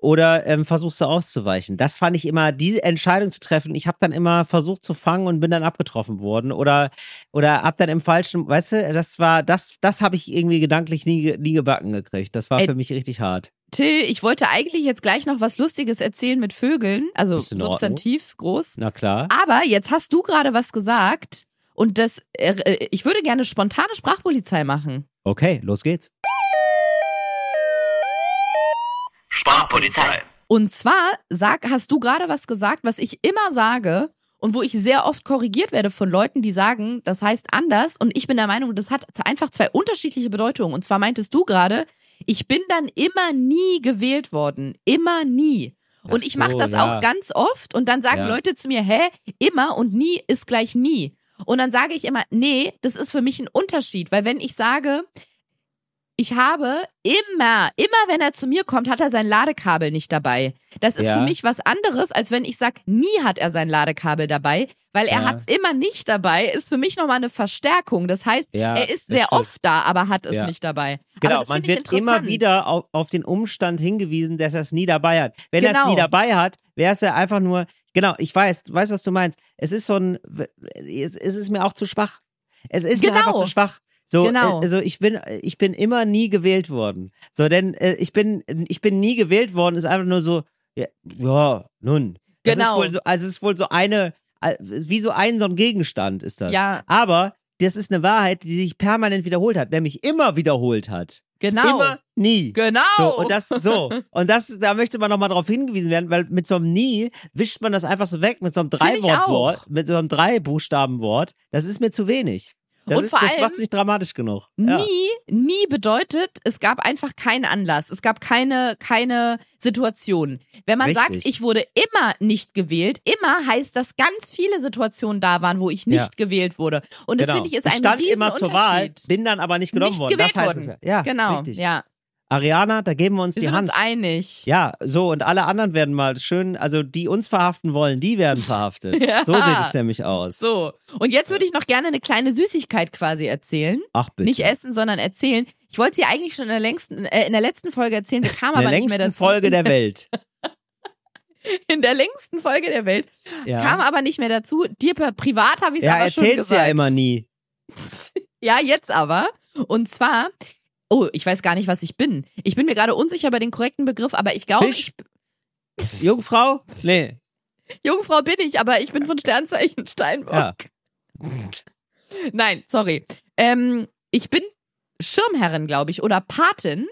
oder ähm, versuchst du auszuweichen. Das fand ich immer, die Entscheidung zu treffen. Ich habe dann immer versucht zu fangen und bin dann abgetroffen worden oder oder hab dann im falschen, weißt du, das war das das habe ich irgendwie gedanklich nie nie gebacken gekriegt. Das war Ey, für mich richtig hart. Till, ich wollte eigentlich jetzt gleich noch was Lustiges erzählen mit Vögeln, also Substantiv groß. Na klar. Aber jetzt hast du gerade was gesagt und das, äh, äh, ich würde gerne spontane Sprachpolizei machen. Okay, los geht's. Sprachpolizei. Und zwar sag, hast du gerade was gesagt, was ich immer sage und wo ich sehr oft korrigiert werde von Leuten, die sagen, das heißt anders und ich bin der Meinung, das hat einfach zwei unterschiedliche Bedeutungen. Und zwar meintest du gerade, ich bin dann immer nie gewählt worden. Immer nie. Und ich mache das ja. auch ganz oft und dann sagen ja. Leute zu mir, hä, immer und nie ist gleich nie. Und dann sage ich immer, nee, das ist für mich ein Unterschied, weil wenn ich sage, ich habe immer, immer wenn er zu mir kommt, hat er sein Ladekabel nicht dabei. Das ist ja. für mich was anderes, als wenn ich sage, nie hat er sein Ladekabel dabei, weil er ja. hat es immer nicht dabei, ist für mich nochmal eine Verstärkung. Das heißt, ja, er ist sehr stimmt. oft da, aber hat es nicht dabei. Genau, man wird immer wieder auf, auf, den Umstand hingewiesen, dass er es nie dabei hat. Wenn genau. er es nie dabei hat, wäre es ja einfach nur, genau, ich weiß, weiß, was du meinst. Es ist so ein, es ist mir auch zu schwach. Es ist genau. mir einfach zu schwach. So, genau. also ich bin, ich bin immer nie gewählt worden. So, denn äh, ich bin, ich bin nie gewählt worden, ist einfach nur so, ja, ja nun. Das genau. Ist wohl so, also es ist wohl so eine, wie so ein, so ein Gegenstand ist das. Ja. Aber das ist eine Wahrheit, die sich permanent wiederholt hat, nämlich immer wiederholt hat. Genau. Immer nie. Genau. So, und das so. Und das, da möchte man nochmal darauf hingewiesen werden, weil mit so einem nie wischt man das einfach so weg, mit so einem Drei-Wort-Wort, mit so einem Drei-Buchstaben-Wort. Das ist mir zu wenig. Das, und ist, vor das macht nicht dramatisch genug. Ja. Nie, nie bedeutet, es gab einfach keinen Anlass. Es gab keine, keine Situation. Wenn man Richtig. sagt, ich wurde immer nicht gewählt, immer heißt, dass ganz viele Situationen da waren, wo ich nicht ja. gewählt wurde. Und das genau. finde ich ist ein Ich stand immer zur Wahl, bin dann aber nicht genommen nicht worden. Gewählt das heißt worden. Es ja. ja, genau. Richtig. Ja. Ariana, da geben wir uns wir die sind Hand. uns einig. Ja, so und alle anderen werden mal schön, also die uns verhaften wollen, die werden verhaftet. ja. So sieht es nämlich aus. So. Und jetzt würde ich noch gerne eine kleine Süßigkeit quasi erzählen. Ach bitte. Nicht essen, sondern erzählen. Ich wollte sie eigentlich schon in der längsten, äh, in der letzten Folge erzählen, wir kamen aber nicht mehr dazu. In der längsten Folge der Welt. in der längsten Folge der Welt. Ja. Kam aber nicht mehr dazu. Dir per privat habe ich es ja, aber schon gesagt. Ja, erzählst ja immer nie. ja, jetzt aber. Und zwar Oh, ich weiß gar nicht, was ich bin. Ich bin mir gerade unsicher bei den korrekten Begriff, aber ich glaube, ich. Jungfrau? Nee. Jungfrau bin ich, aber ich bin von Sternzeichen Steinbock. Ja. Nein, sorry. Ähm, ich bin Schirmherrin, glaube ich, oder Patin.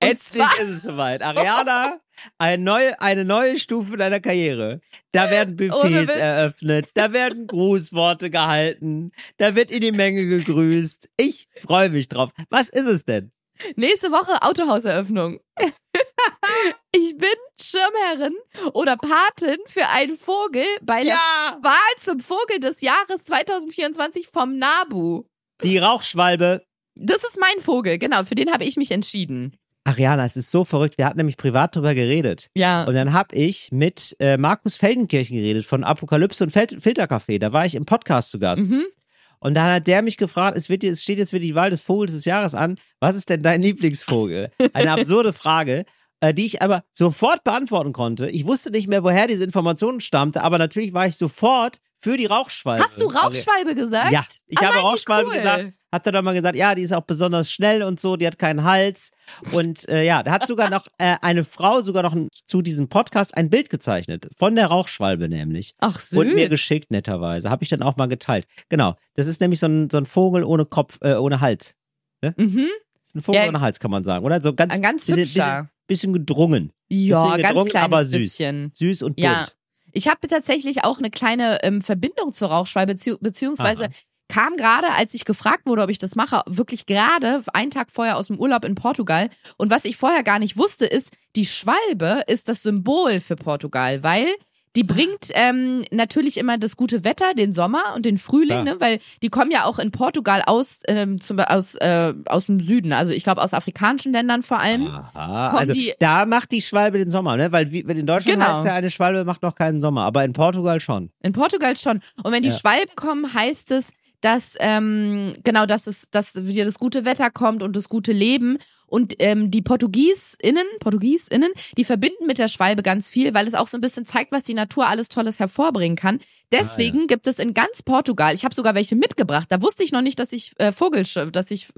Endlich ist es soweit. Ariana, eine neue, eine neue Stufe deiner Karriere. Da werden Buffets eröffnet, da werden Grußworte gehalten, da wird in die Menge gegrüßt. Ich freue mich drauf. Was ist es denn? Nächste Woche Autohauseröffnung. ich bin Schirmherrin oder Patin für einen Vogel bei der ja! Wahl zum Vogel des Jahres 2024 vom NABU. Die Rauchschwalbe. Das ist mein Vogel, genau, für den habe ich mich entschieden. Ariana, es ist so verrückt. Wir hatten nämlich privat drüber geredet. Ja. Und dann habe ich mit äh, Markus Feldenkirchen geredet von Apokalypse und Fel Filtercafé. Da war ich im Podcast zu Gast. Mhm. Und dann hat der mich gefragt, es, wird, es steht jetzt wieder die Wahl des Vogels des Jahres an. Was ist denn dein Lieblingsvogel? Eine absurde Frage, äh, die ich aber sofort beantworten konnte. Ich wusste nicht mehr, woher diese Information stammte, aber natürlich war ich sofort für die Rauchschwalbe. Hast du Rauchschwalbe gesagt? Ja, ich ah, habe nein, Rauchschwalbe cool. gesagt. Hat er doch mal gesagt, ja, die ist auch besonders schnell und so, die hat keinen Hals. Und äh, ja, da hat sogar noch äh, eine Frau sogar noch zu diesem Podcast ein Bild gezeichnet. Von der Rauchschwalbe nämlich. Ach süß. Und mir geschickt, netterweise. Habe ich dann auch mal geteilt. Genau. Das ist nämlich so ein, so ein Vogel ohne Kopf, äh, ohne Hals. Ne? Mhm. Das ist ein Vogel ja, ohne Hals, kann man sagen, oder? So ganz, ein ganz bisschen, bisschen, bisschen, gedrungen. Ja, bisschen gedrungen, ganz aber süß. bisschen. Süß und bunt. Ja. Ich habe tatsächlich auch eine kleine ähm, Verbindung zur Rauchschwalbe, bezieh beziehungsweise Aha. kam gerade, als ich gefragt wurde, ob ich das mache, wirklich gerade einen Tag vorher aus dem Urlaub in Portugal. Und was ich vorher gar nicht wusste, ist, die Schwalbe ist das Symbol für Portugal, weil die bringt ähm, natürlich immer das gute Wetter, den Sommer und den Frühling, ja. ne? weil die kommen ja auch in Portugal aus, ähm, zum, aus, äh, aus dem Süden, also ich glaube aus afrikanischen Ländern vor allem. Aha, also die, da macht die Schwalbe den Sommer, ne? Weil wie, in Deutschland genau. heißt ja, eine Schwalbe macht noch keinen Sommer, aber in Portugal schon. In Portugal schon. Und wenn die ja. Schwalben kommen, heißt es, dass ähm, genau, dass es, dass wieder das gute Wetter kommt und das gute Leben. Und ähm, die Portugiesinnen, Portugiesinnen, die verbinden mit der Schwalbe ganz viel, weil es auch so ein bisschen zeigt, was die Natur alles Tolles hervorbringen kann. Deswegen ah, ja. gibt es in ganz Portugal, ich habe sogar welche mitgebracht, da wusste ich noch nicht, dass ich äh, Vogel, dass ich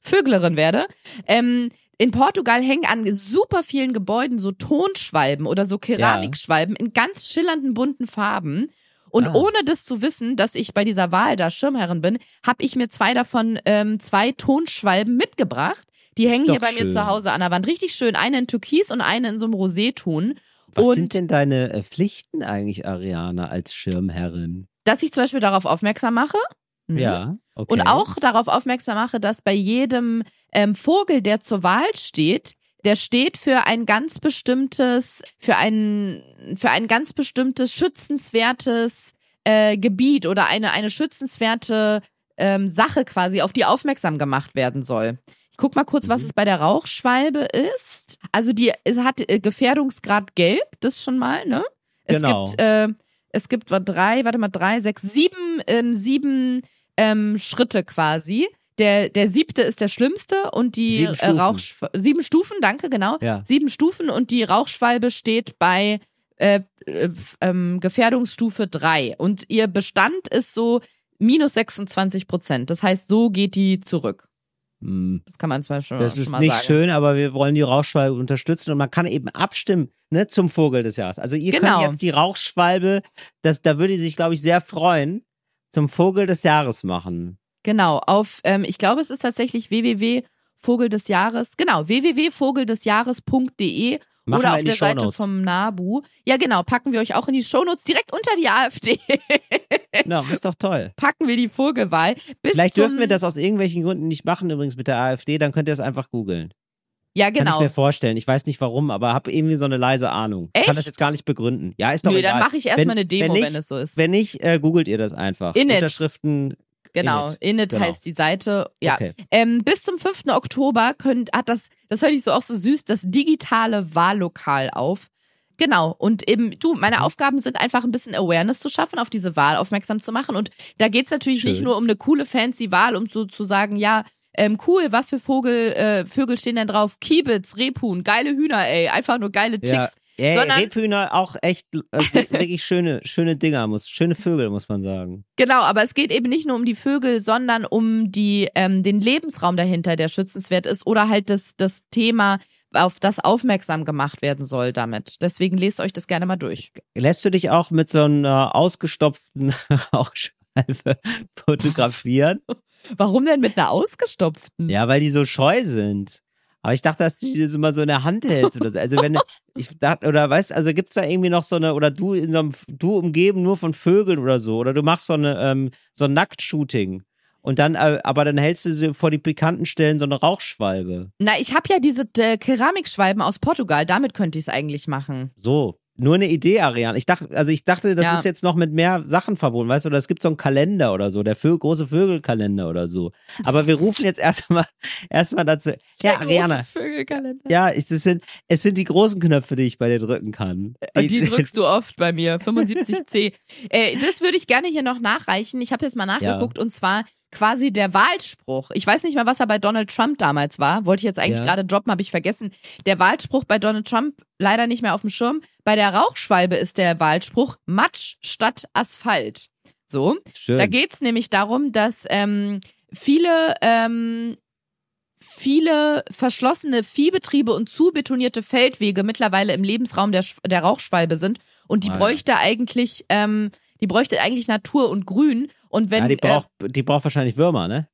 Vöglerin werde. Ähm, in Portugal hängen an super vielen Gebäuden so Tonschwalben oder so Keramikschwalben ja. in ganz schillernden bunten Farben. Und ah. ohne das zu wissen, dass ich bei dieser Wahl da Schirmherrin bin, habe ich mir zwei davon, ähm, zwei Tonschwalben mitgebracht. Die hängen hier bei schön. mir zu Hause an der Wand. Richtig schön. Eine in Türkis und eine in so einem Roseton. Was und sind denn deine äh, Pflichten eigentlich, Ariane, als Schirmherrin? Dass ich zum Beispiel darauf aufmerksam mache. Mhm. Ja. Okay. Und auch darauf aufmerksam mache, dass bei jedem ähm, Vogel, der zur Wahl steht, der steht für ein ganz bestimmtes, für ein, für ein ganz bestimmtes schützenswertes äh, Gebiet oder eine, eine schützenswerte ähm, Sache quasi, auf die aufmerksam gemacht werden soll. Ich guck mal kurz, was mhm. es bei der Rauchschwalbe ist. Also die es hat äh, Gefährdungsgrad gelb, das schon mal, ne? Es genau. gibt äh, es gibt drei, warte mal, drei, sechs, sieben, ähm, sieben ähm, Schritte quasi. Der, der siebte ist der schlimmste und die sieben Stufen, äh, Rauchsch sieben Stufen danke, genau. Ja. Sieben Stufen und die Rauchschwalbe steht bei äh, äh, ähm, Gefährdungsstufe drei Und ihr Bestand ist so minus 26 Prozent. Das heißt, so geht die zurück. Hm. Das kann man zum Beispiel Das ist schon mal nicht sagen. schön, aber wir wollen die Rauchschwalbe unterstützen und man kann eben abstimmen ne, zum Vogel des Jahres. Also ihr Genau. könnt jetzt die Rauchschwalbe, das, da würde sie sich, glaube ich, sehr freuen, zum Vogel des Jahres machen. Genau, auf, ähm, ich glaube, es ist tatsächlich www.vogel des Jahres, genau, www.vogeldesjahres.de Machen oder auf in der Seite vom NABU. Ja, genau, packen wir euch auch in die Shownotes direkt unter die AfD. Na, ist doch toll. packen wir die Vogelwahl. Bis Vielleicht dürfen wir das aus irgendwelchen Gründen nicht machen, übrigens mit der AfD, dann könnt ihr es einfach googeln. Ja, Kann ich genau. mir vorstellen. Ich weiß nicht warum, aber habe irgendwie so eine leise Ahnung. Kann das Echt? jetzt gar nicht begründen. Ja, ist doch Nö, egal. dann mache ich erstmal Wenn- eine Demo, wenn wenn, nicht, es so ist. Wenn nicht, äh, googelt ihr das einfach. Init. Unterschriften. Genau, Init. Init Genau. heißt die Seite. Ja. Okay. Ähm, bis zum 5. Oktober könnt, hat das, das fand ich so auch so süß, das digitale Wahllokal auf. Genau. Und eben, du, meine Mhm. Aufgaben sind einfach ein bisschen Awareness zu schaffen, auf diese Wahl aufmerksam zu machen. Und da geht's natürlich Schön. nicht nur um eine coole, fancy Wahl, um so zu sagen, ja, ähm, cool, was für Vogel, äh, Vögel stehen denn drauf? Kiebitz, Rebhuhn, geile Hühner, ey, einfach nur geile Chicks. Ja. Ey, sondern- Rebhühner auch echt äh, wirklich schöne, schöne Dinger, muss, schöne Vögel, muss man sagen. Genau, aber es geht eben nicht nur um die Vögel, sondern um die, ähm, den Lebensraum dahinter, der schützenswert ist, oder halt das, das Thema, auf das aufmerksam gemacht werden soll damit. Deswegen lest euch das gerne mal durch. Lässt du dich auch mit so einer ausgestopften Rauchscheibe fotografieren? Warum denn mit einer ausgestopften? Ja, weil die so scheu sind. Aber ich dachte, dass du die das immer so in der Hand hältst oder so. Also wenn ich dachte, oder weißt, also gibt's da irgendwie noch so eine, oder du in so einem, du umgeben nur von Vögeln oder so, oder du machst so eine, ähm, so ein Nacktshooting. Und dann, äh, aber dann hältst du sie vor die pikanten Stellen so eine Rauchschwalbe. Na, ich habe ja diese äh, Keramikschwalben aus Portugal, damit könnte ich es eigentlich machen. So. Nur eine Idee, Ariane. Ich dachte, also ich dachte, das Ja. ist jetzt noch mit mehr Sachen verbunden, weißt du, oder es gibt so einen Kalender oder so, der Vö große Vögelkalender oder so. Aber wir rufen jetzt erstmal erstmal dazu. Ja, Der Ariane. große Vögelkalender. Ja, es sind, es sind die großen Knöpfe, die ich bei dir drücken kann. Und die drückst du oft bei mir, 75C. äh, das würde ich gerne hier noch nachreichen. Ich habe jetzt mal nachgeguckt und zwar quasi der Wahlspruch. Ich weiß nicht mal, was er bei Donald Trump damals war. Wollte ich jetzt eigentlich Ja. gerade droppen, habe ich vergessen. Der Wahlspruch bei Donald Trump leider nicht mehr auf dem Schirm. Bei der Rauchschwalbe ist der Wahlspruch Matsch statt Asphalt. So. Schön. Da geht's nämlich darum, dass ähm, viele, ähm, viele verschlossene Viehbetriebe und zubetonierte Feldwege mittlerweile im Lebensraum der, Sch- der Rauchschwalbe sind. Und die Ah, bräuchte eigentlich, ähm, die bräuchte eigentlich Natur und Grün. Und wenn ja, die äh, braucht, die braucht wahrscheinlich Würmer, ne?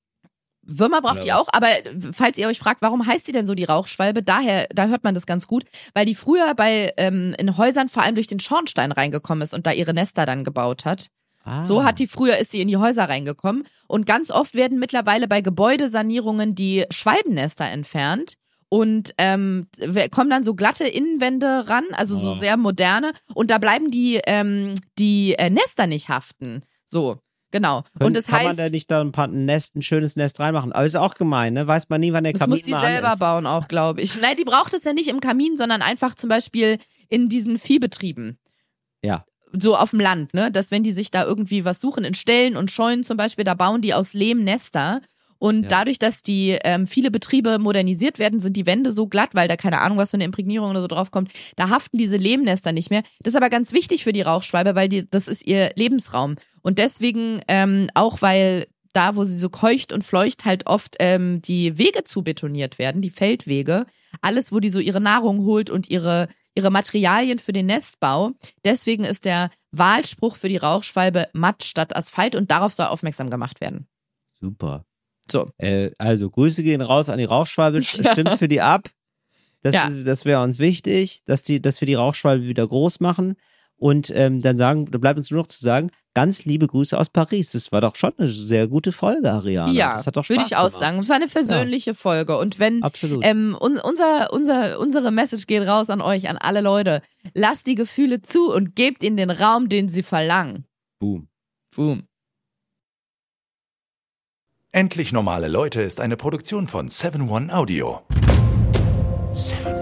Würmer braucht die auch, aber falls ihr euch fragt, warum heißt sie denn so die Rauchschwalbe, daher, da hört man das ganz gut, weil die früher bei ähm, in Häusern vor allem durch den Schornstein reingekommen ist und da ihre Nester dann gebaut hat. Ah. So hat die früher ist sie in die Häuser reingekommen und ganz oft werden mittlerweile bei Gebäudesanierungen die Schwalbennester entfernt und ähm, kommen dann so glatte Innenwände ran, also so Oh. sehr moderne und da bleiben die ähm, die äh, Nester nicht haften. So genau Können, und das kann man heißt da nicht da ein, paar, ein Nest, ein schönes Nest reinmachen? Aber ist auch gemein, ne? Weiß man nie, wann der Das Kamin muss die mal an selber ist. bauen auch, glaube ich. Nein, die braucht es ja nicht im Kamin, sondern einfach zum Beispiel in diesen Viehbetrieben. Ja. So auf dem Land, ne? Dass wenn die sich da irgendwie was suchen, in Ställen und Scheunen zum Beispiel, da bauen die aus Lehm Nester. Und Ja. dadurch, dass die ähm, viele Betriebe modernisiert werden, sind die Wände so glatt, weil da keine Ahnung, was für eine Imprägnierung oder so draufkommt. Da haften diese Lehmnester nicht mehr. Das ist aber ganz wichtig für die Rauchschwalbe, weil die, das ist ihr Lebensraum. Und deswegen, ähm, auch weil da, wo sie so keucht und fleucht, halt oft ähm, die Wege zu betoniert werden, die Feldwege. Alles, wo die so ihre Nahrung holt und ihre, ihre Materialien für den Nestbau. Deswegen ist der Wahlspruch für die Rauchschwalbe Matt statt Asphalt und darauf soll aufmerksam gemacht werden. Super. So. Äh, also Grüße gehen raus an die Rauchschwalbe. Ja. Stimmt für die ab. Das, ja. das wäre uns wichtig, dass, die, dass wir die Rauchschwalbe wieder groß machen. Und ähm, dann sagen, da bleibt uns nur noch zu sagen, ganz liebe Grüße aus Paris. Das war doch schon eine sehr gute Folge, Ariane. Ja, das hat doch Spaß würde ich auch sagen. Es war eine versöhnliche ja. Folge. Und wenn ähm, un, unser, unser, unsere Message geht raus an euch, an alle Leute, lasst die Gefühle zu und gebt ihnen den Raum, den sie verlangen. Boom. Boom. Endlich normale Leute ist eine Produktion von 7 One Audio. 7